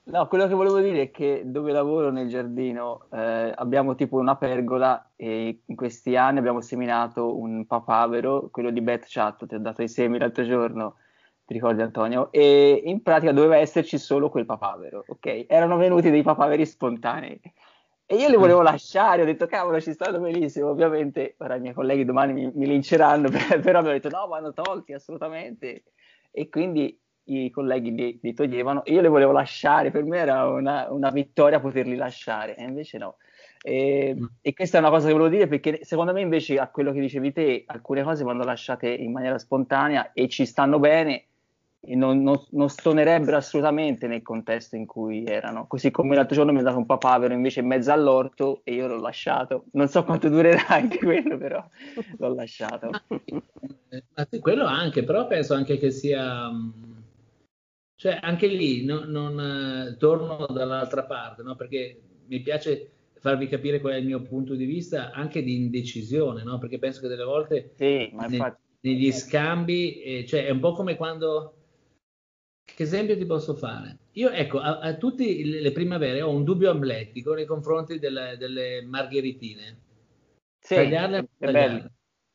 No, quello che volevo dire è che dove lavoro nel giardino eh, abbiamo tipo una pergola e in questi anni abbiamo seminato un papavero, quello di Beth Chat, ti ho dato i semi l'altro giorno, ti ricordi Antonio? E in pratica doveva esserci solo quel papavero, ok? Erano venuti dei papaveri spontanei. E io li volevo lasciare, ho detto cavolo ci stanno benissimo, ovviamente ora i miei colleghi domani mi, mi linceranno, però mi hanno detto no, vanno tolti assolutamente. E quindi i colleghi li, li, toglievano io li volevo lasciare, per me era una, una vittoria poterli lasciare, e invece no. E, mm. e, questa è una cosa che volevo dire perché secondo me invece a quello che dicevi te, alcune cose vanno lasciate in maniera spontanea e ci stanno bene non, non, non stonerebbero assolutamente nel contesto in cui erano. Così come l'altro giorno mi ha dato un papavero invece in mezzo all'orto e io l'ho lasciato. Non so quanto durerà anche quello, però l'ho lasciato. Ma, quello anche, però penso anche che sia mm, cioè, anche lì non, non eh, torno dall'altra parte, no? perché mi piace farvi capire qual è il mio punto di vista anche di indecisione, no? perché penso che delle volte sì, ne, negli scambi, eh, cioè è un po' come quando... Che esempio ti posso fare? Io, ecco, a, a tutte le primavere ho un dubbio amletico nei confronti delle, delle margheritine. Sì, tagliarle, tagliarle.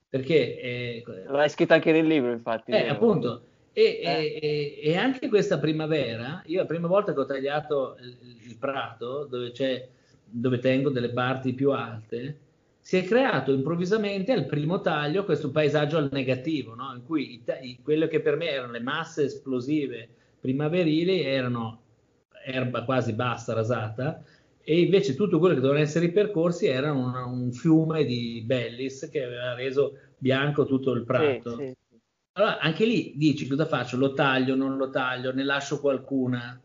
Perché... Eh, L'hai scritto anche nel libro, infatti. Eh, appunto, E, eh. e, e, anche questa primavera, io la prima volta che ho tagliato il, il prato, dove, dove tengo delle parti più alte, si è creato improvvisamente al primo taglio questo paesaggio al negativo, no? in cui i, i, quello che per me erano le masse esplosive primaverili erano erba quasi bassa, rasata, e invece tutto quello che dovevano essere i percorsi era un, un fiume di bellis che aveva reso bianco tutto il prato. Sì, sì. Allora anche lì dici cosa faccio? Lo taglio, non lo taglio, ne lascio qualcuna?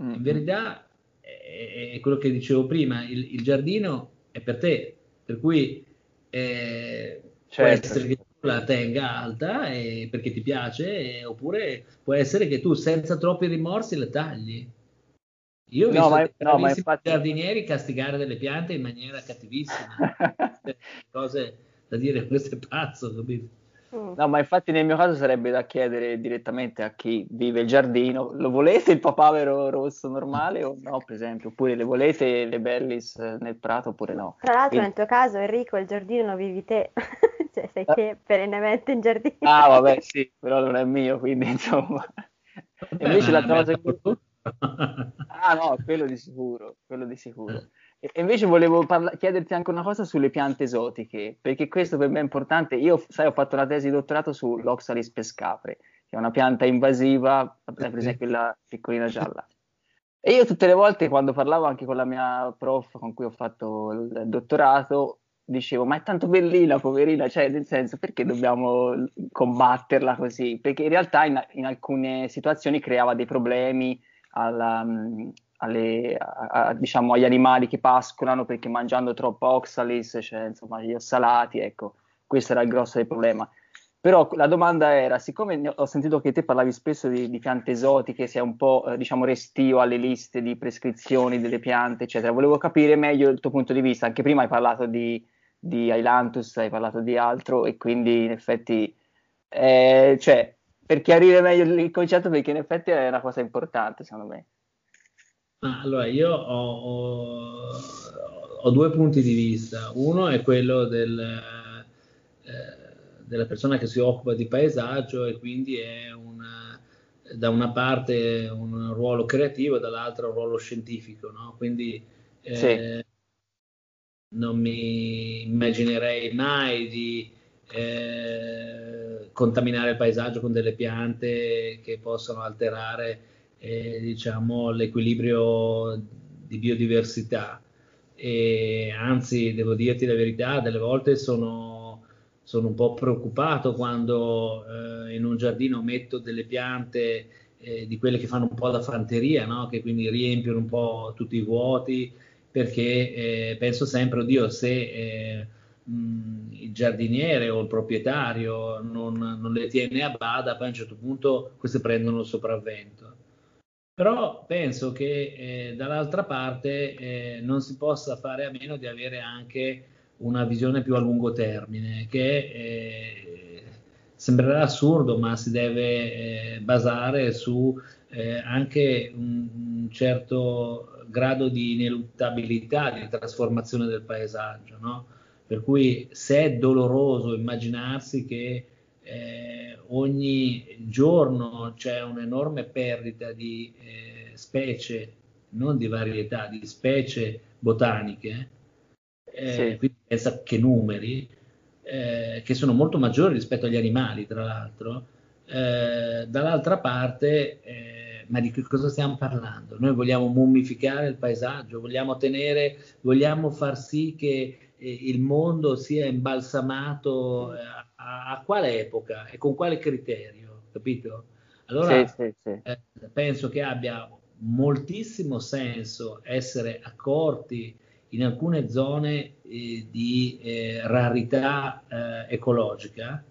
Mm-hmm. In verità è, è, quello che dicevo prima, il, il, giardino è per te, per cui eh, certo. può essere che tu la tenga alta e, perché ti piace, e, oppure può essere che tu senza troppi rimorsi la tagli. Io ho no, visto ma, no, ma infatti... giardinieri castigare delle piante in maniera cattivissima. cose da dire, questo è pazzo, capito? Mm. No, ma infatti nel mio caso sarebbe da chiedere direttamente a chi vive il giardino, lo volete il papavero rosso normale o no, per esempio, oppure le volete le bellis nel prato oppure no. Tra l'altro Quindi... nel tuo caso Enrico il giardino lo vivi te, cioè sei te perennemente in giardino. Ah vabbè sì, però non è mio, quindi insomma. Vabbè, Invece l'altra cosa che... Ah no, quello di sicuro, quello di sicuro. E invece volevo parla- chiederti anche una cosa sulle piante esotiche, perché questo per me è importante. Io, sai, ho fatto una tesi di dottorato sull'Oxalis pescapre, che è una pianta invasiva, per esempio quella piccolina gialla. E io tutte le volte quando parlavo anche con la mia prof con cui ho fatto il dottorato, dicevo, ma è tanto bellina, poverina, cioè nel senso, perché dobbiamo combatterla così? Perché in realtà in, in alcune situazioni creava dei problemi alla, alle, a, a, diciamo, agli animali che pascolano perché mangiando troppo oxalis, cioè insomma gli ossalati, ecco, questo era il grosso del problema. Però la domanda era, siccome ho sentito che te parlavi spesso di, di piante esotiche, sei un po' eh, diciamo restio alle liste di prescrizioni delle piante, eccetera, volevo capire meglio il tuo punto di vista. Anche prima hai parlato di, di Ailanthus, hai parlato di altro e quindi in effetti, eh, cioè, per chiarire meglio il concetto, perché in effetti è una cosa importante secondo me. Ah, allora, io ho, ho, ho, due punti di vista. Uno è quello del, eh, della persona che si occupa di paesaggio e quindi è una, da una parte un ruolo creativo, dall'altra un ruolo scientifico. No? Quindi eh, sì. non mi immaginerei mai di eh, contaminare il paesaggio con delle piante che possono alterare eh, diciamo, l'equilibrio di biodiversità. E anzi, devo dirti la verità, delle volte sono, sono un po' preoccupato quando eh, in un giardino metto delle piante eh, di quelle che fanno un po' da fanteria, no? che quindi riempiono un po' tutti i vuoti, perché eh, penso sempre, oddio, se eh, il giardiniere o il proprietario non, non, le tiene a bada, poi a un certo punto queste prendono il sopravvento. Però penso che eh, dall'altra parte eh, non si possa fare a meno di avere anche una visione più a lungo termine, che eh, sembrerà assurdo, ma si deve eh, basare su eh, anche un, un, certo grado di ineluttabilità, di trasformazione del paesaggio. No? Per cui se è doloroso immaginarsi che eh, ogni giorno c'è un'enorme perdita di eh, specie, non di varietà, di specie botaniche, eh, sì. quindi pensa che numeri, eh, che sono molto maggiori rispetto agli animali, tra l'altro. Eh, dall'altra parte, eh, ma di che cosa stiamo parlando? Noi vogliamo mummificare il paesaggio, vogliamo tenere, vogliamo far sì che il mondo sia imbalsamato a, a, quale epoca e con quale criterio, capito? Allora sì, sì, sì. Eh, penso che abbia moltissimo senso essere accorti in alcune zone eh, di eh, rarità eh, ecologica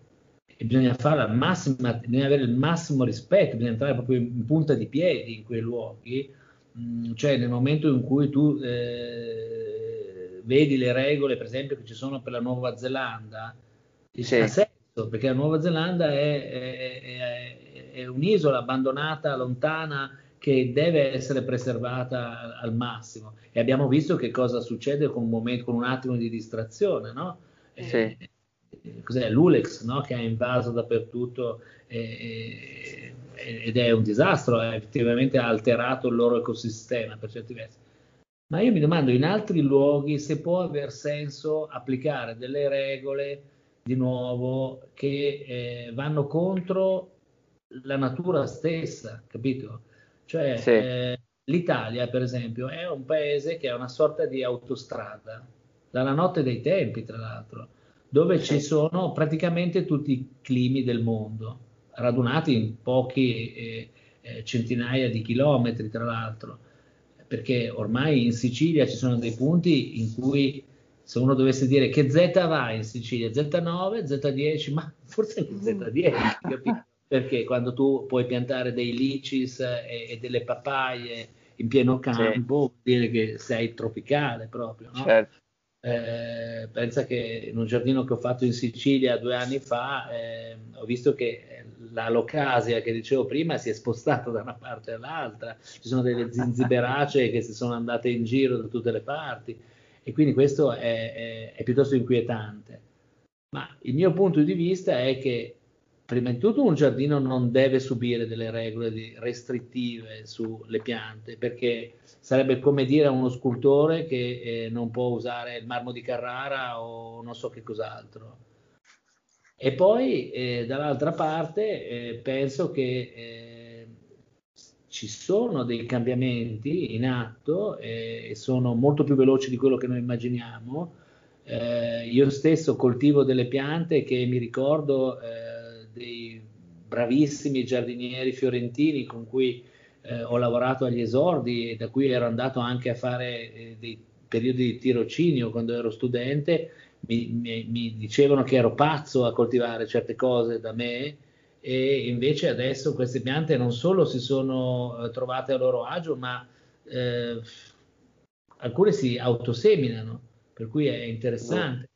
e bisogna fare la massima, bisogna avere il massimo rispetto, bisogna entrare proprio in punta di piedi in quei luoghi, mh, mm, cioè nel momento in cui tu eh, vedi le regole, per esempio, che ci sono per la Nuova Zelanda, sì. ha senso, perché la Nuova Zelanda è, è, è, è, un'isola abbandonata, lontana, che deve essere preservata al massimo. E abbiamo visto che cosa succede con un, momento, con un attimo di distrazione, no? Sì. cos'è, l'Ulex no? che ha invaso dappertutto e, e, ed è un disastro, ha effettivamente alterato il loro ecosistema per certi versi. Ma io mi domando in altri luoghi se può aver senso applicare delle regole di nuovo che eh, vanno contro la natura stessa, capito? Cioè sì. eh, l'Italia, per esempio, è un paese che è una sorta di autostrada, dalla notte dei tempi, tra l'altro, dove ci sono praticamente tutti i climi del mondo, radunati in pochi eh, eh, centinaia di chilometri, tra l'altro perché ormai in Sicilia ci sono dei punti in cui se uno dovesse dire che Z va in Sicilia, Z9, Z10, ma forse anche Z10, capito? Perché quando tu puoi piantare dei licis e, e delle pappaie in pieno campo, sì. vuol dire che sei tropicale proprio, no? Certo. Eh, pensa che in un giardino che ho fatto in Sicilia due anni fa eh, ho visto che la locasia che dicevo prima si è spostata da una parte all'altra, ci sono delle zinziberacee che si sono andate in giro da tutte le parti e quindi questo è, è, è piuttosto inquietante. Ma il mio punto di vista è che prima di tutto un giardino non deve subire delle regole restrittive sulle piante, perché sarebbe come dire a uno scultore che eh, non può usare il marmo di Carrara o non so che cos'altro. E poi eh, dall'altra parte eh, penso che eh, ci sono dei cambiamenti in atto e sono molto più veloci di quello che noi immaginiamo. Eh, io stesso coltivo delle piante che mi ricordo eh, dei bravissimi giardinieri fiorentini con cui eh, ho lavorato agli esordi e da cui ero andato anche a fare eh, dei periodi di tirocinio quando ero studente, mi, mi, mi, dicevano che ero pazzo a coltivare certe cose da me e invece adesso queste piante non solo si sono eh, trovate a loro agio, ma eh, alcune si autoseminano, per cui è interessante.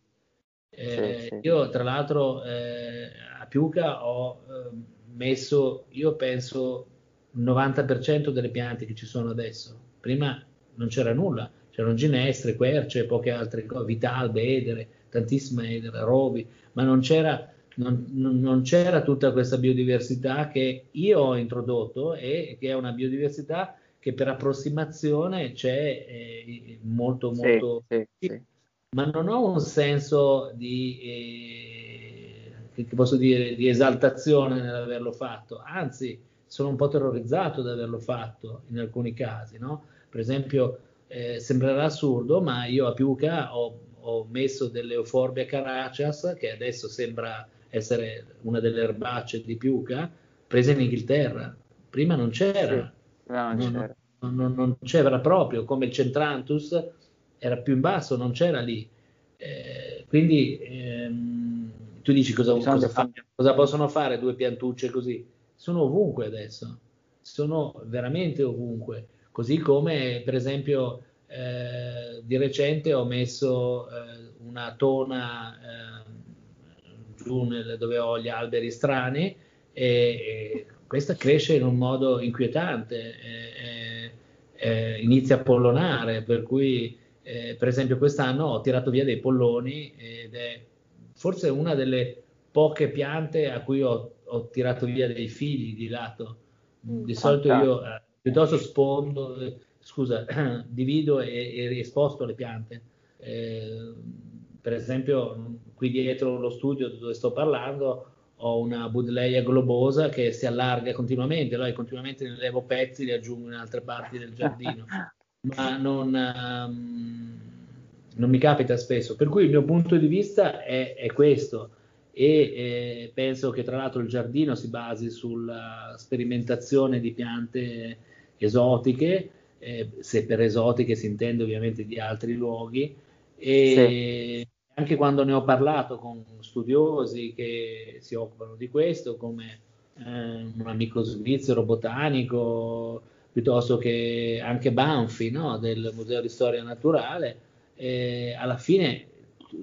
Eh, sì, sì. Io tra l'altro eh, Piuca ho eh, messo, io penso, il 90% delle piante che ci sono adesso. Prima non c'era nulla, c'erano ginestre, querce, poche altre cose, vitalbe, edere, tantissime edere, rovi, ma non c'era, non, non c'era tutta questa biodiversità che io ho introdotto e che è una biodiversità che per approssimazione c'è eh, molto, molto... Sì, sì, ma non ho un senso di... Eh, che posso dire, di esaltazione nell'averlo fatto, anzi sono un po' terrorizzato di averlo fatto in alcuni casi, no? Per esempio, eh, sembrerà assurdo, ma io a Piuca ho, ho messo delle Euphorbia caracias, che adesso sembra essere una delle erbacce di Piuca, prese in Inghilterra. Prima non c'era. Sì, non, non, c'era. Non, non, c'era proprio, come il Centrantus era più in basso, non c'era lì. Eh, quindi ehm, tu dici cosa, cosa, fa, cosa, possono fare due piantucce così? Sono ovunque adesso, sono veramente ovunque. Così come, per esempio, eh, di recente ho messo eh, una tona eh, giù nel, dove ho gli alberi strani e, e, questa cresce in un modo inquietante, inizia a pollonare, per cui, eh, per esempio, quest'anno ho tirato via dei polloni ed è forse una delle poche piante a cui ho, ho tirato via dei fili di lato. Mm, di solito io eh, piuttosto spondo, eh, scusa, divido e, e esposto le piante. Eh, per esempio, qui dietro lo studio dove sto parlando ho una Budleia globosa che si allarga continuamente, allora continuamente ne levo pezzi e li aggiungo in altre parti del giardino, ma non, um, non mi capita spesso. Per cui il mio punto di vista è, è questo e eh, penso che tra l'altro il giardino si basi sulla sperimentazione di piante esotiche, eh, se per esotiche si intende ovviamente di altri luoghi e sì. anche quando ne ho parlato con studiosi che si occupano di questo come eh, un amico svizzero botanico piuttosto che anche Banfi no, del Museo di Storia Naturale eh, alla fine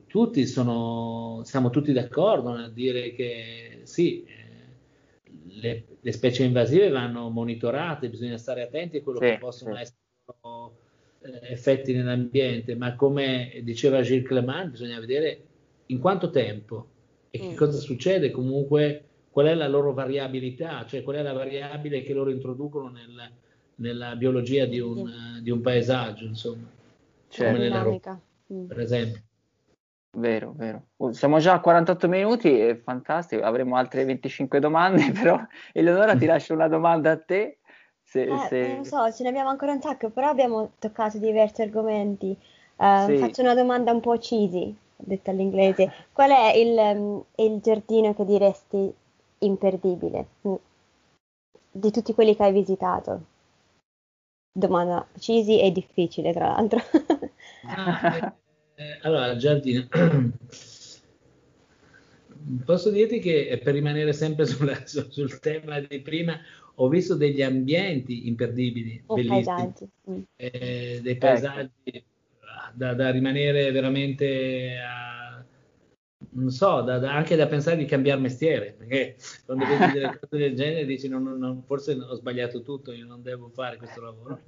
tutti sono, siamo tutti d'accordo nel dire che sì, eh, le, le, specie invasive vanno monitorate, bisogna stare attenti a quello sì, che possono sì. essere eh, effetti nell'ambiente, ma come diceva Gilles Clement, bisogna vedere in quanto tempo, e che mm. cosa succede comunque, qual è la loro variabilità, cioè qual è la variabile che loro introducono nel, nella biologia di un, sì. di un, paesaggio, insomma, cioè, come nella roba, mm. per esempio. Vero, vero. Oh, siamo già a 48 minuti, è fantastico, avremo altre 25 domande, però Eleonora ti lascio una domanda a te. Se, eh, se... Non so, ce ne abbiamo ancora un sacco, però abbiamo toccato diversi argomenti. Uh, sì. Faccio una domanda un po' cheesy, detta all'inglese. Qual è il, um, il giardino che diresti imperdibile mm, di tutti quelli che hai visitato? Domanda cheesy e difficile, tra l'altro. Eh, allora, giardino. Posso dirti che per rimanere sempre sulla, sul tema di prima, ho visto degli ambienti imperdibili, o bellissimi, paesaggi. Mm. Eh, dei ecco. paesaggi ecco. da, da, rimanere veramente a, non so, da, da, anche da pensare di cambiare mestiere, perché quando vedi delle cose del genere dici no, no, no, forse ho sbagliato tutto, io non devo fare questo lavoro.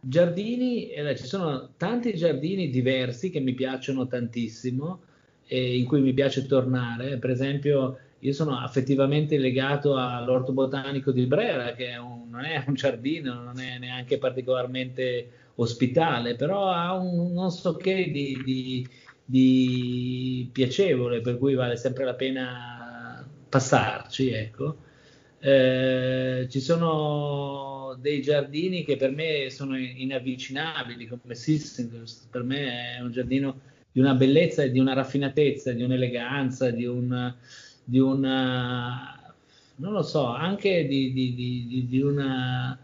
Giardini, eh, ci sono tanti giardini diversi che mi piacciono tantissimo e in cui mi piace tornare, per esempio io sono affettivamente legato all'orto botanico di Brera, che è un, non è un giardino, non è neanche particolarmente ospitale, però ha un non so che di, di, di piacevole, per cui vale sempre la pena passarci, ecco. Eh, ci sono dei giardini che per me sono inavvicinabili, come Sissingers, per me è un giardino di una bellezza e di una raffinatezza, di un'eleganza, di un di una, non lo so, anche di, di, di, di una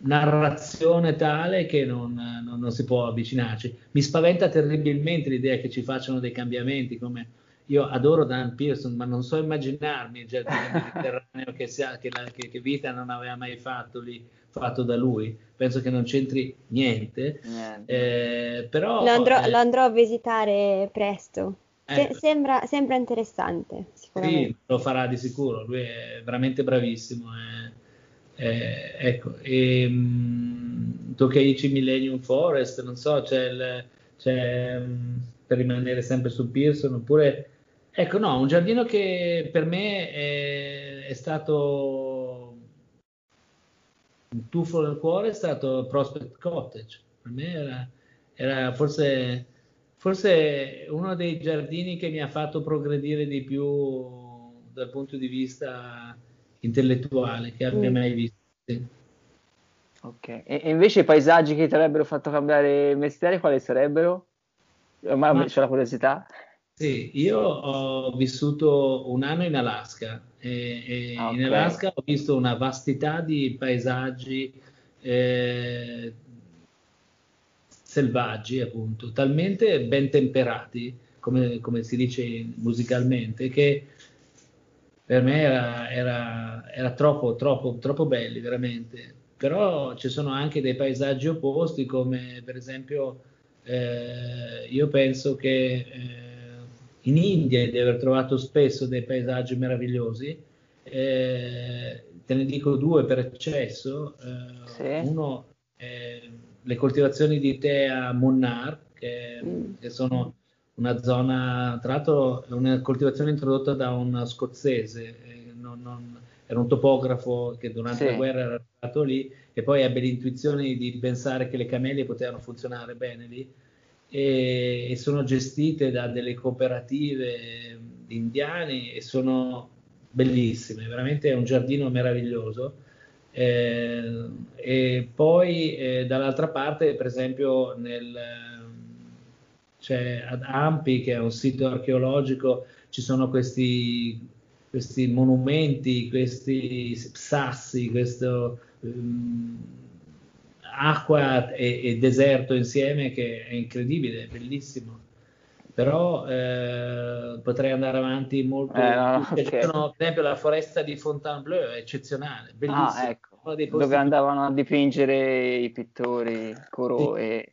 narrazione tale che non, non, non, si può avvicinarci. Mi spaventa terribilmente l'idea che ci facciano dei cambiamenti, come io adoro Dan Pearson, ma non so immaginarmi il giardino mediterraneo che, sia, che, la, che, che, Vita non aveva mai fatto lì, fatto da lui. Penso che non c'entri niente. niente. Eh, però, lo, andrò, eh, lo andrò a visitare presto. Eh, sembra, sembra, interessante. Sì, lo farà di sicuro, lui è veramente bravissimo. È, è, ecco, e, mh, Tokaichi Millennium Forest, non so, c'è, il, c'è mh, per rimanere sempre su Pearson, oppure, ecco, no, un giardino che per me è, è stato un tuffo nel cuore è stato Prospect Cottage. Per me era, era forse forse uno dei giardini che mi ha fatto progredire di più dal punto di vista intellettuale che abbia mm. mai visto. Ok, e, e, invece i paesaggi che ti avrebbero fatto cambiare mestiere, quali sarebbero? Ormai Ma, c'è la curiosità. Sì, io ho vissuto un anno in Alaska e, e ah, okay. in Alaska ho visto una vastità di paesaggi eh, selvaggi, appunto, talmente ben temperati, come, come si dice musicalmente, che per me era, era, era troppo, troppo, troppo belli, veramente. Però ci sono anche dei paesaggi opposti, come per esempio eh, io penso che eh, in India di aver trovato spesso dei paesaggi meravigliosi. Eh, te ne dico due per eccesso. Eh, sì. Uno è le coltivazioni di tè a Munnar, che, mm. che sono una zona, tra l'altro una coltivazione introdotta da un scozzese, eh, non, non, era un topografo che durante sì. la guerra era arrivato lì e poi ebbe l'intuizione di pensare che le camelie potevano funzionare bene lì e, e sono gestite da delle cooperative indiane e sono bellissime, veramente è un giardino meraviglioso. Eh, e poi eh, dall'altra parte, per esempio, nel, c'è ad Ampi, che è un sito archeologico, ci sono questi, questi monumenti, questi sassi, questo um, acqua e, e, deserto insieme che è incredibile, è bellissimo. Però eh, potrei andare avanti molto. Eh, no, okay. per esempio, la foresta di Fontainebleau è eccezionale, bellissima. Ah, ecco dove andavano a dipingere i pittori Corot sì. e...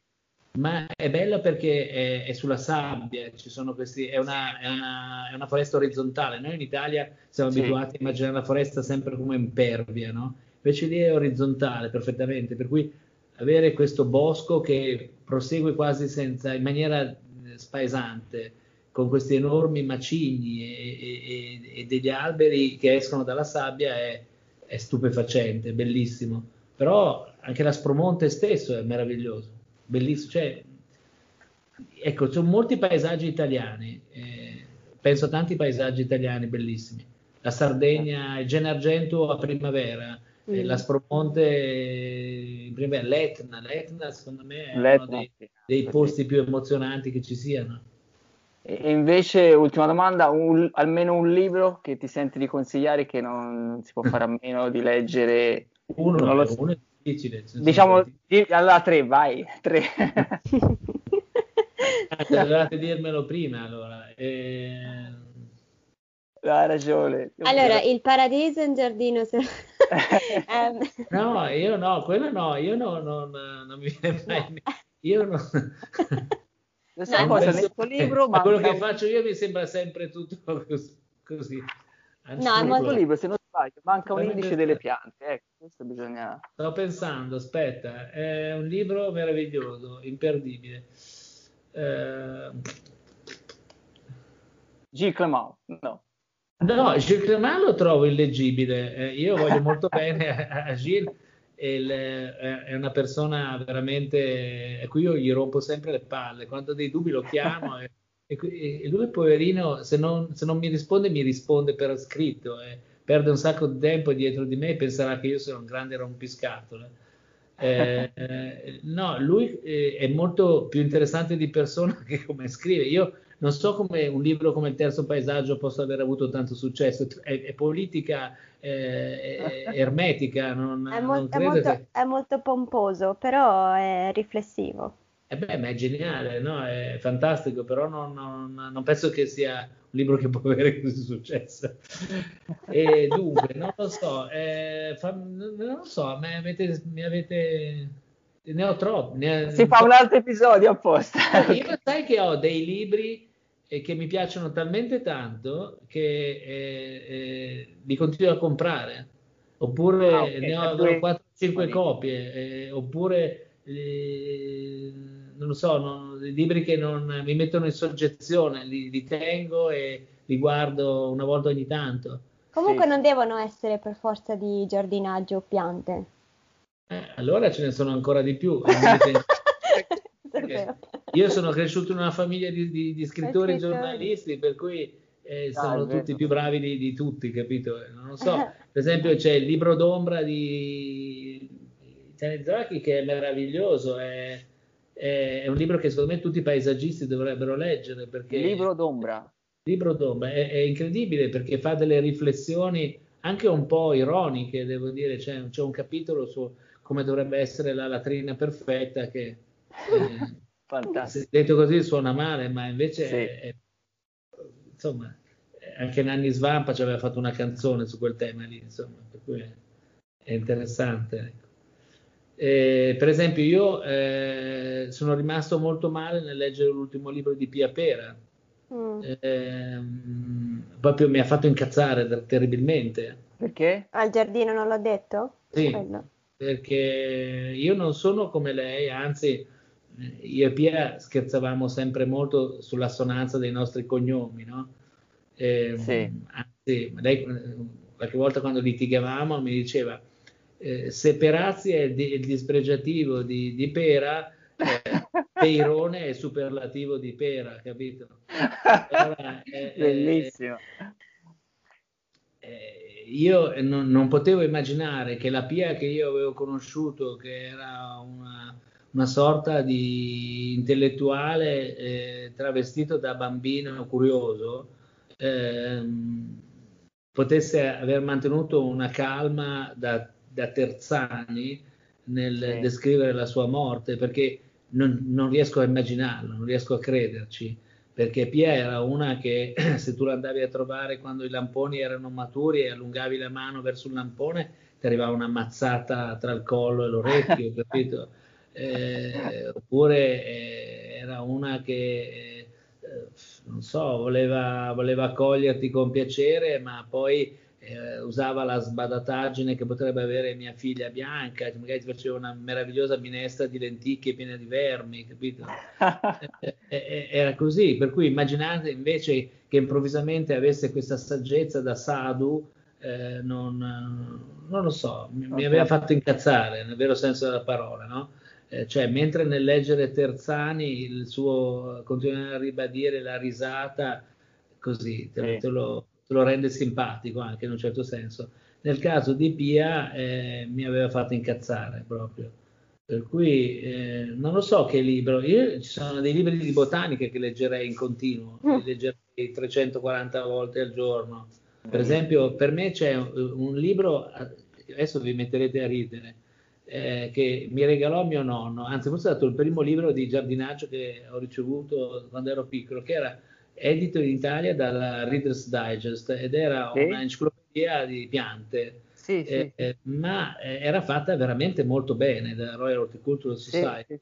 Ma è bello perché è, è sulla sabbia, questi, è, una, è, una, è, una, foresta orizzontale. Noi in Italia siamo sì. abituati a immaginare la foresta sempre come impervia, no? Invece lì è orizzontale perfettamente, per cui avere questo bosco che prosegue quasi senza, in maniera spaesante, con questi enormi macigni e, e, e, degli alberi che escono dalla sabbia è, è stupefacente, bellissimo. Però anche l'Aspromonte stesso è meraviglioso, bellissimo. Cioè, ecco, ci sono molti paesaggi italiani, eh, penso a tanti paesaggi italiani bellissimi. La Sardegna, il Generargento a primavera, eh, mm. l'Aspromonte in primavera, l'Etna, l'Etna secondo me è L'Etna, uno dei, dei posti più emozionanti che ci siano. E invece, ultima domanda, un, almeno un libro che ti senti di consigliare che non, non si può fare a meno di leggere? Uno, non lo so. uno è difficile. Diciamo, di, allora tre, vai, tre. ah, dovevate dirmelo prima, allora. Eh... Hai ragione. Allora, il paradiso in giardino. Se... Ehm. no, io no, quello no, io no, no, non mi viene mai... Io no... Questa no, cosa nel tuo libro, ma quello che faccio io mi sembra sempre tutto così. Anzi, no, nel tuo libro, se non sbaglio, manca un indice delle piante. Ecco, questo bisogna. Sto pensando, aspetta, è un libro meraviglioso, imperdibile. Eh... G. Clement, no. No, Gilles Clement lo trovo illeggibile. Eh, io voglio molto bene a, a Gilles il, è una persona veramente a cui io gli rompo sempre le palle. Quando ho dei dubbi lo chiamo e, e, lui, poverino, se non, se non, mi risponde, mi risponde per scritto. Eh, perde un sacco di tempo dietro di me e penserà che io sono un grande rompiscatole. Eh, eh, no, lui eh, è molto più interessante di persona che come scrive. Io non so come un libro come Il terzo paesaggio possa aver avuto tanto successo, è, è politica eh, è, ermetica. Non, è, mo- non è, molto, che... è, molto, pomposo, però è riflessivo. Eh beh, ma è geniale, no? è fantastico, però non, non, non, penso che sia un libro che può avere così successo. e dunque, non lo so, eh, fa, non lo so, mi avete, mi avete ne ho troppi. Ne, si fa un altro episodio apposta. Io sai che ho dei libri eh, che mi piacciono talmente tanto che eh, eh, li continuo a comprare. Oppure ah, okay. ne ho 4-5 copie. Eh, oppure eh, non lo so, non, libri che non mi mettono in soggezione, li, li tengo e li guardo una volta ogni tanto. Comunque sì. non devono essere per forza di giardinaggio o piante. Eh, allora ce ne sono ancora di più. Io sono cresciuto in una famiglia di, di, di scrittori e giornalisti, per cui eh, sono ah, tutti più bravi di, di, tutti, capito? Non lo so. Per esempio, c'è il libro d'ombra di Tanizaki che è meraviglioso. È, è, è, un libro che secondo me tutti i paesaggisti dovrebbero leggere. Perché, libro d'ombra. Libro d'ombra è, è incredibile perché fa delle riflessioni anche un po' ironiche, devo dire. C'è, c'è un capitolo su come dovrebbe essere la latrina perfetta che eh, Fantastico. detto così suona male, ma invece sì. è, è, insomma anche Nanni Svampa ci aveva fatto una canzone su quel tema lì, insomma, per cui è, è interessante. Ecco. Eh, per esempio, io eh, sono rimasto molto male nel leggere l'ultimo libro di Pia Pera. Mm. Eh, proprio mi ha fatto incazzare terribilmente. Perché? Al giardino non l'ho detto? Sì. Quello perché io non sono come lei, anzi io e Pia scherzavamo sempre molto sull'assonanza dei nostri cognomi, no? Eh, sì. Anzi, lei qualche volta quando litigavamo mi diceva eh, se Perazzi è il, il dispregiativo di, di Pera, eh, Peirone è superlativo di Pera, capito? Allora, eh, eh, Bellissimo. Eh, io non, non, potevo immaginare che la Pia che io avevo conosciuto, che era una, una sorta di intellettuale eh, travestito da bambino curioso, ehm, potesse aver mantenuto una calma da, da Terzani nel sì. descrivere la sua morte, perché non, non riesco a immaginarlo, non riesco a crederci perché Pia era una che se tu la andavi a trovare quando i lamponi erano maturi e allungavi la mano verso il lampone ti arrivava una mazzata tra il collo e l'orecchio, capito? Eh, oppure eh, era una che, eh, non so, voleva, voleva accoglierti con piacere, ma poi eh, usava la sbadataggine che potrebbe avere mia figlia bianca, magari ti faceva una meravigliosa minestra di lenticchie piene di vermi, capito? Eh, eh, eh, era così, per cui immaginate invece che improvvisamente avesse questa saggezza da sadhu, eh, non, non, lo so, mi, okay. mi, aveva fatto incazzare nel vero senso della parola, no? Eh, cioè, mentre nel leggere Terzani il suo continuare a ribadire la risata, così te, sì. te lo te lo rende simpatico anche in un certo senso. Nel caso di Pia eh, mi aveva fatto incazzare proprio. Per cui eh, non lo so che libro, io ci sono dei libri di botanica che leggerei in continuo, mm. li leggerei 340 volte al giorno. Per esempio, per me c'è un, un libro, adesso vi metterete a ridere, eh, che mi regalò mio nonno, anzi forse è stato il primo libro di giardinaggio che ho ricevuto quando ero piccolo, che era edito in Italia dalla Reader's Digest ed era sì. una enciclopedia di piante. Sì, sì. Eh, eh, ma eh, era fatta veramente molto bene dalla Royal Horticultural Society.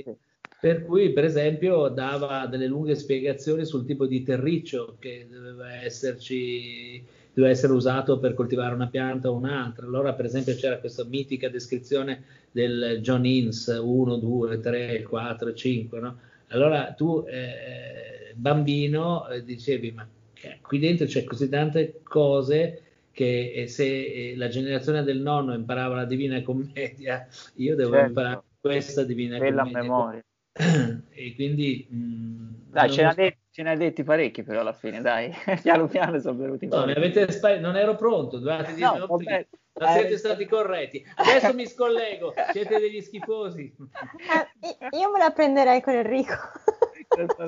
Per cui, per esempio, dava delle lunghe spiegazioni sul tipo di terriccio che doveva esserci doveva essere usato per coltivare una pianta o un'altra. Allora, per esempio, c'era questa mitica descrizione del John Innes 1, 2, 3, 4, 5. No? Allora tu eh, bambino eh, dicevi ma qui dentro c'è così tante cose che eh, se eh, la generazione del nonno imparava la Divina Commedia, io devo certo. imparare questa Divina Bella Commedia. memoria. E quindi... Mh, mm, dai, ce, ne detti, ce ne hai detti parecchi però alla fine, dai. piano piano sono venuti no, spa- non ero pronto, dovevate no, vabbè, non siete stati corretti. Adesso mi scollego, siete degli schifosi. io me la prenderei con Enrico.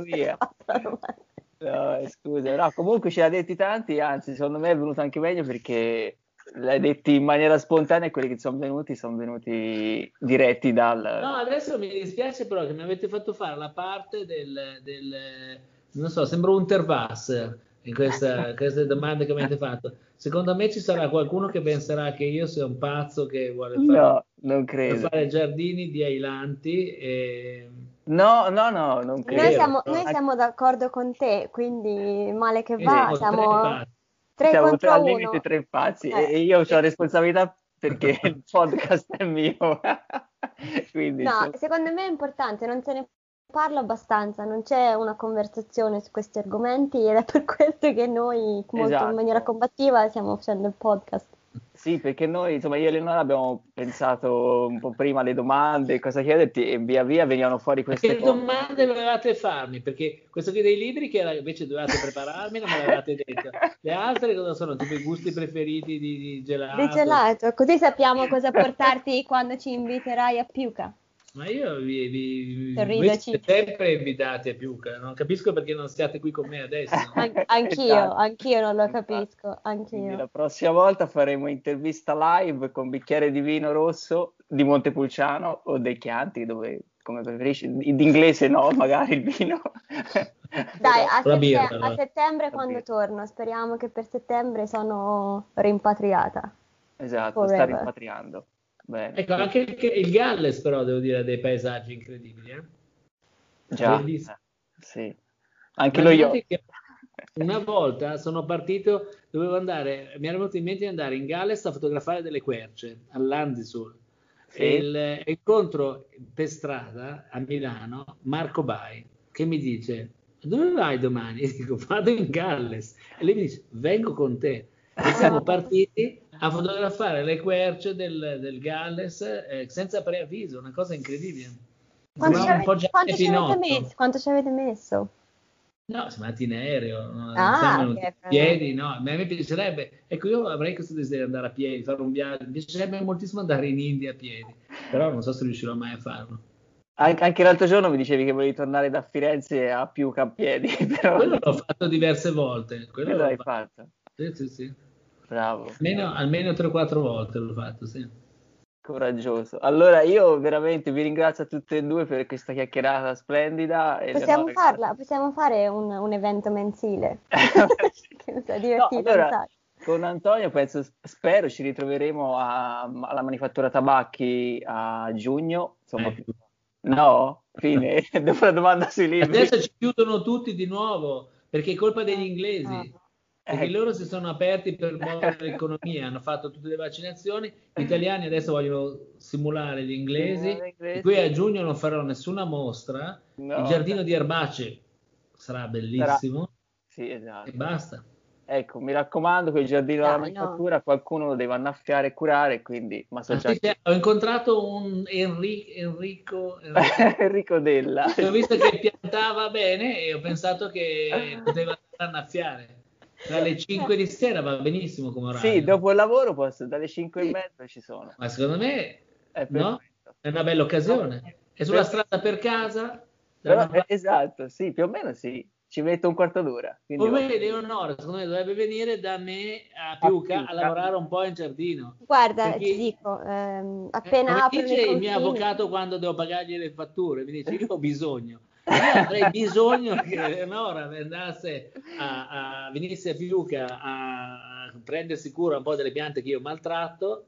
via. No, scusa, no, comunque ce l'ha detti tanti, anzi, secondo me è venuto anche meglio perché l'hai detti in maniera spontanea e quelli che sono venuti sono venuti diretti dal... No, adesso mi dispiace però che mi avete fatto fare la parte del... del non so, sembra un Tervas in questa, queste domande che mi avete fatto. Secondo me ci sarà qualcuno che penserà che io sia un pazzo che vuole fare, no, non credo. fare giardini di ailanti e No, no, no, non credo. Noi siamo, noi siamo d'accordo con te, quindi male che va, eh, siamo tre siamo contro al limite tre pazzi eh. e io ho responsabilità perché il podcast è mio. quindi, no, so... secondo me è importante, non se ne parla abbastanza, non c'è una conversazione su questi argomenti ed è per questo che noi, molto esatto. in maniera combattiva, stiamo facendo il podcast. Sì, perché noi, insomma, io e Leonora abbiamo pensato un po' prima alle domande, cosa chiederti, e via via venivano fuori queste che cose. Che domande dovevate farmi? Perché questo qui dei libri, che era, invece dovevate prepararmi, non me l'avevate detto. Le altre cosa sono? Tipo i gusti preferiti di, di gelato? Di gelato, così sappiamo cosa portarti quando ci inviterai a Piuca. Ma io vi, vi, vi sempre invitati a Piuca, non capisco perché non stiate qui con me adesso. An- anch'io, esatto. anch'io non lo capisco, anch'io. Quindi la prossima volta faremo intervista live con bicchiere di vino rosso di Montepulciano o dei Chianti, dove come preferisci, d'inglese no, magari il vino. Dai, a, sette- birra, a settembre quando torno, speriamo che per settembre sono rimpatriata. Esatto, Forever. sta rimpatriando. Bene. Ecco, anche il, Galles però devo dire ha dei paesaggi incredibili. Eh? Già, eh, sì. Anche lo io. Una volta sono partito, dovevo andare, mi era venuto in mente di andare in Galles a fotografare delle querce all'Andisul. Sì. E il, incontro per strada a Milano Marco Bai che mi dice dove vai domani? E dico vado in Galles e lei mi dice vengo con te e siamo partiti a fotografare le querce del, del Galles eh, senza preavviso, una cosa incredibile. Quanto ci, avete, quanto, ci messo, quanto ci avete messo? No, siamo andati in aereo, no? ah, okay, piedi, no, a me piacerebbe, ecco io avrei questo desiderio di andare a piedi, fare un viaggio, mi piacerebbe moltissimo andare in India a piedi, però non so se riuscirò mai a farlo. An- anche l'altro giorno mi dicevi che volevi tornare da Firenze a più a piedi, però... Quello l'ho fatto diverse volte. Quello, Quello l'hai fatto. fatto. Sì, sì, sì. Bravo. Almeno, almeno 3-4 volte l'ho fatto, sì. Coraggioso. Allora io veramente vi ringrazio a tutte e due per questa chiacchierata splendida. Possiamo, farla, possiamo fare un, un evento mensile. che mi sta divertito. No, allora, con Antonio penso, spero ci ritroveremo a, alla manifattura tabacchi a giugno. Insomma, eh. No? Fine. Dopo la domanda sui libri. Adesso ci chiudono tutti di nuovo perché è colpa degli inglesi. Ah. Perché loro si sono aperti per muovere l'economia, hanno fatto tutte le vaccinazioni, gli italiani adesso vogliono simulare gli inglesi, qui a giugno non farò nessuna mostra, no, il giardino di Erbace sarà bellissimo sarà... Sì, esatto. e basta. Ecco, mi raccomando che il giardino della manifattura no. qualcuno lo deve annaffiare e curare, quindi ma so già. Ho incontrato un Enrico, Enrico, Enrico, Enrico Della. Ho visto che piantava bene e ho pensato che poteva annaffiare. Dalle 5 di sera va benissimo come orario. Sì, dopo il lavoro posso, dalle 5 e mezza ci sono. Ma secondo me è, no? è una bella occasione. È sulla per... strada per casa. Però, una... Esatto, sì, più o meno sì ci metto un quarto d'ora. Come Leonora, secondo me dovrebbe venire da me a Piuca a, a lavorare un po' in giardino. Guarda, Perché, ti dico, ehm, appena eh, apro dice il mio avvocato quando devo pagargli le fatture, mi dice io ho bisogno. Io avrei bisogno che Leonora andasse a, a, venisse a Piuca a, prendersi cura un po' delle piante che io maltratto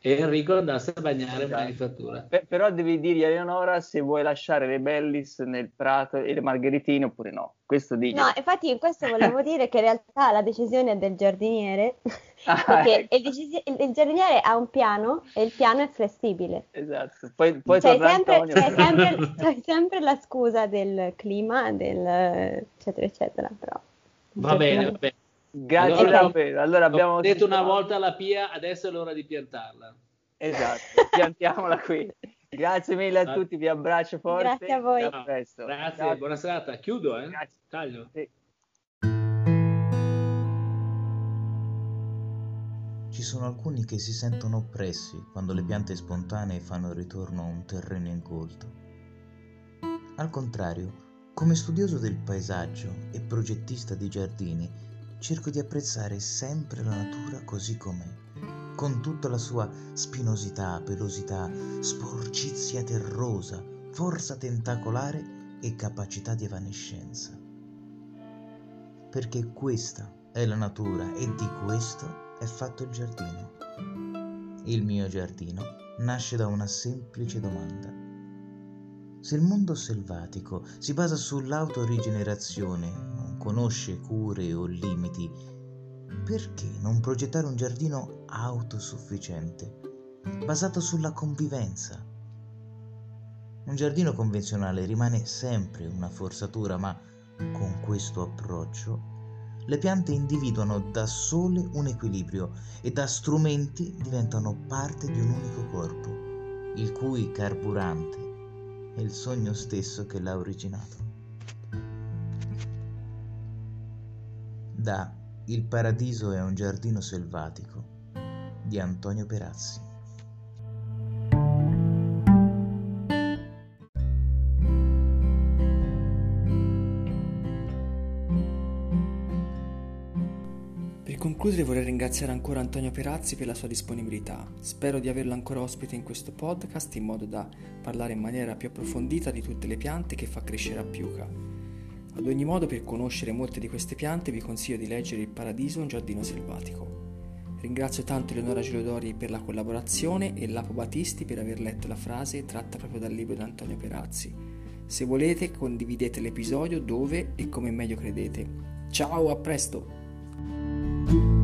e Enrico andasse a bagnare esatto. manifattura. Per, però devi dirgli a Eleonora se vuoi lasciare le bellis nel prato e le margheritine oppure no. Questo dici. No, infatti questo volevo dire che in realtà la decisione è del giardiniere, ah, perché ecco. il, decisi- il, giardiniere ha un piano e il piano è flessibile. Esatto. Poi, poi c'è, sempre, c'è, sempre, c'è sempre la scusa del clima, del eccetera eccetera, però. Va bene, va bene. Grazie allora, davvero. Allora abbiamo detto una volta la pia, adesso è l'ora di piantarla. Esatto, piantiamola qui. Grazie mille a tutti, vi abbraccio forte. Grazie a voi. A presto. Grazie, Grazie. buona serata. Chiudo, eh? Grazie. Taglio. Sì. Ci sono alcuni che si sentono oppressi quando le piante spontanee fanno ritorno a un terreno incolto. Al contrario, come studioso del paesaggio e progettista di giardini, cerco di apprezzare sempre la natura così com'è, con tutta la sua spinosità, pelosità, sporcizia terrosa, forza tentacolare e capacità di evanescenza. Perché questa è la natura e di questo è fatto il giardino. Il mio giardino nasce da una semplice domanda. Se il mondo selvatico si basa sull'autorigenerazione, conosce cure o limiti, perché non progettare un giardino autosufficiente, basato sulla convivenza? Un giardino convenzionale rimane sempre una forzatura, ma con questo approccio le piante individuano da sole un equilibrio e da strumenti diventano parte di un unico corpo, il cui carburante è il sogno stesso che l'ha originato. da Il paradiso è un giardino selvatico di Antonio Perazzi. Per concludere vorrei ringraziare ancora Antonio Perazzi per la sua disponibilità. Spero di averlo ancora ospite in questo podcast in modo da parlare in maniera più approfondita di tutte le piante che fa crescere a Piuca. Ad ogni modo, per conoscere molte di queste piante vi consiglio di leggere Il Paradiso, un giardino selvatico. Ringrazio tanto Eleonora Gelodori per la collaborazione e Lapo Battisti per aver letto la frase tratta proprio dal libro di Antonio Perazzi. Se volete condividete l'episodio dove e come meglio credete. Ciao, a presto!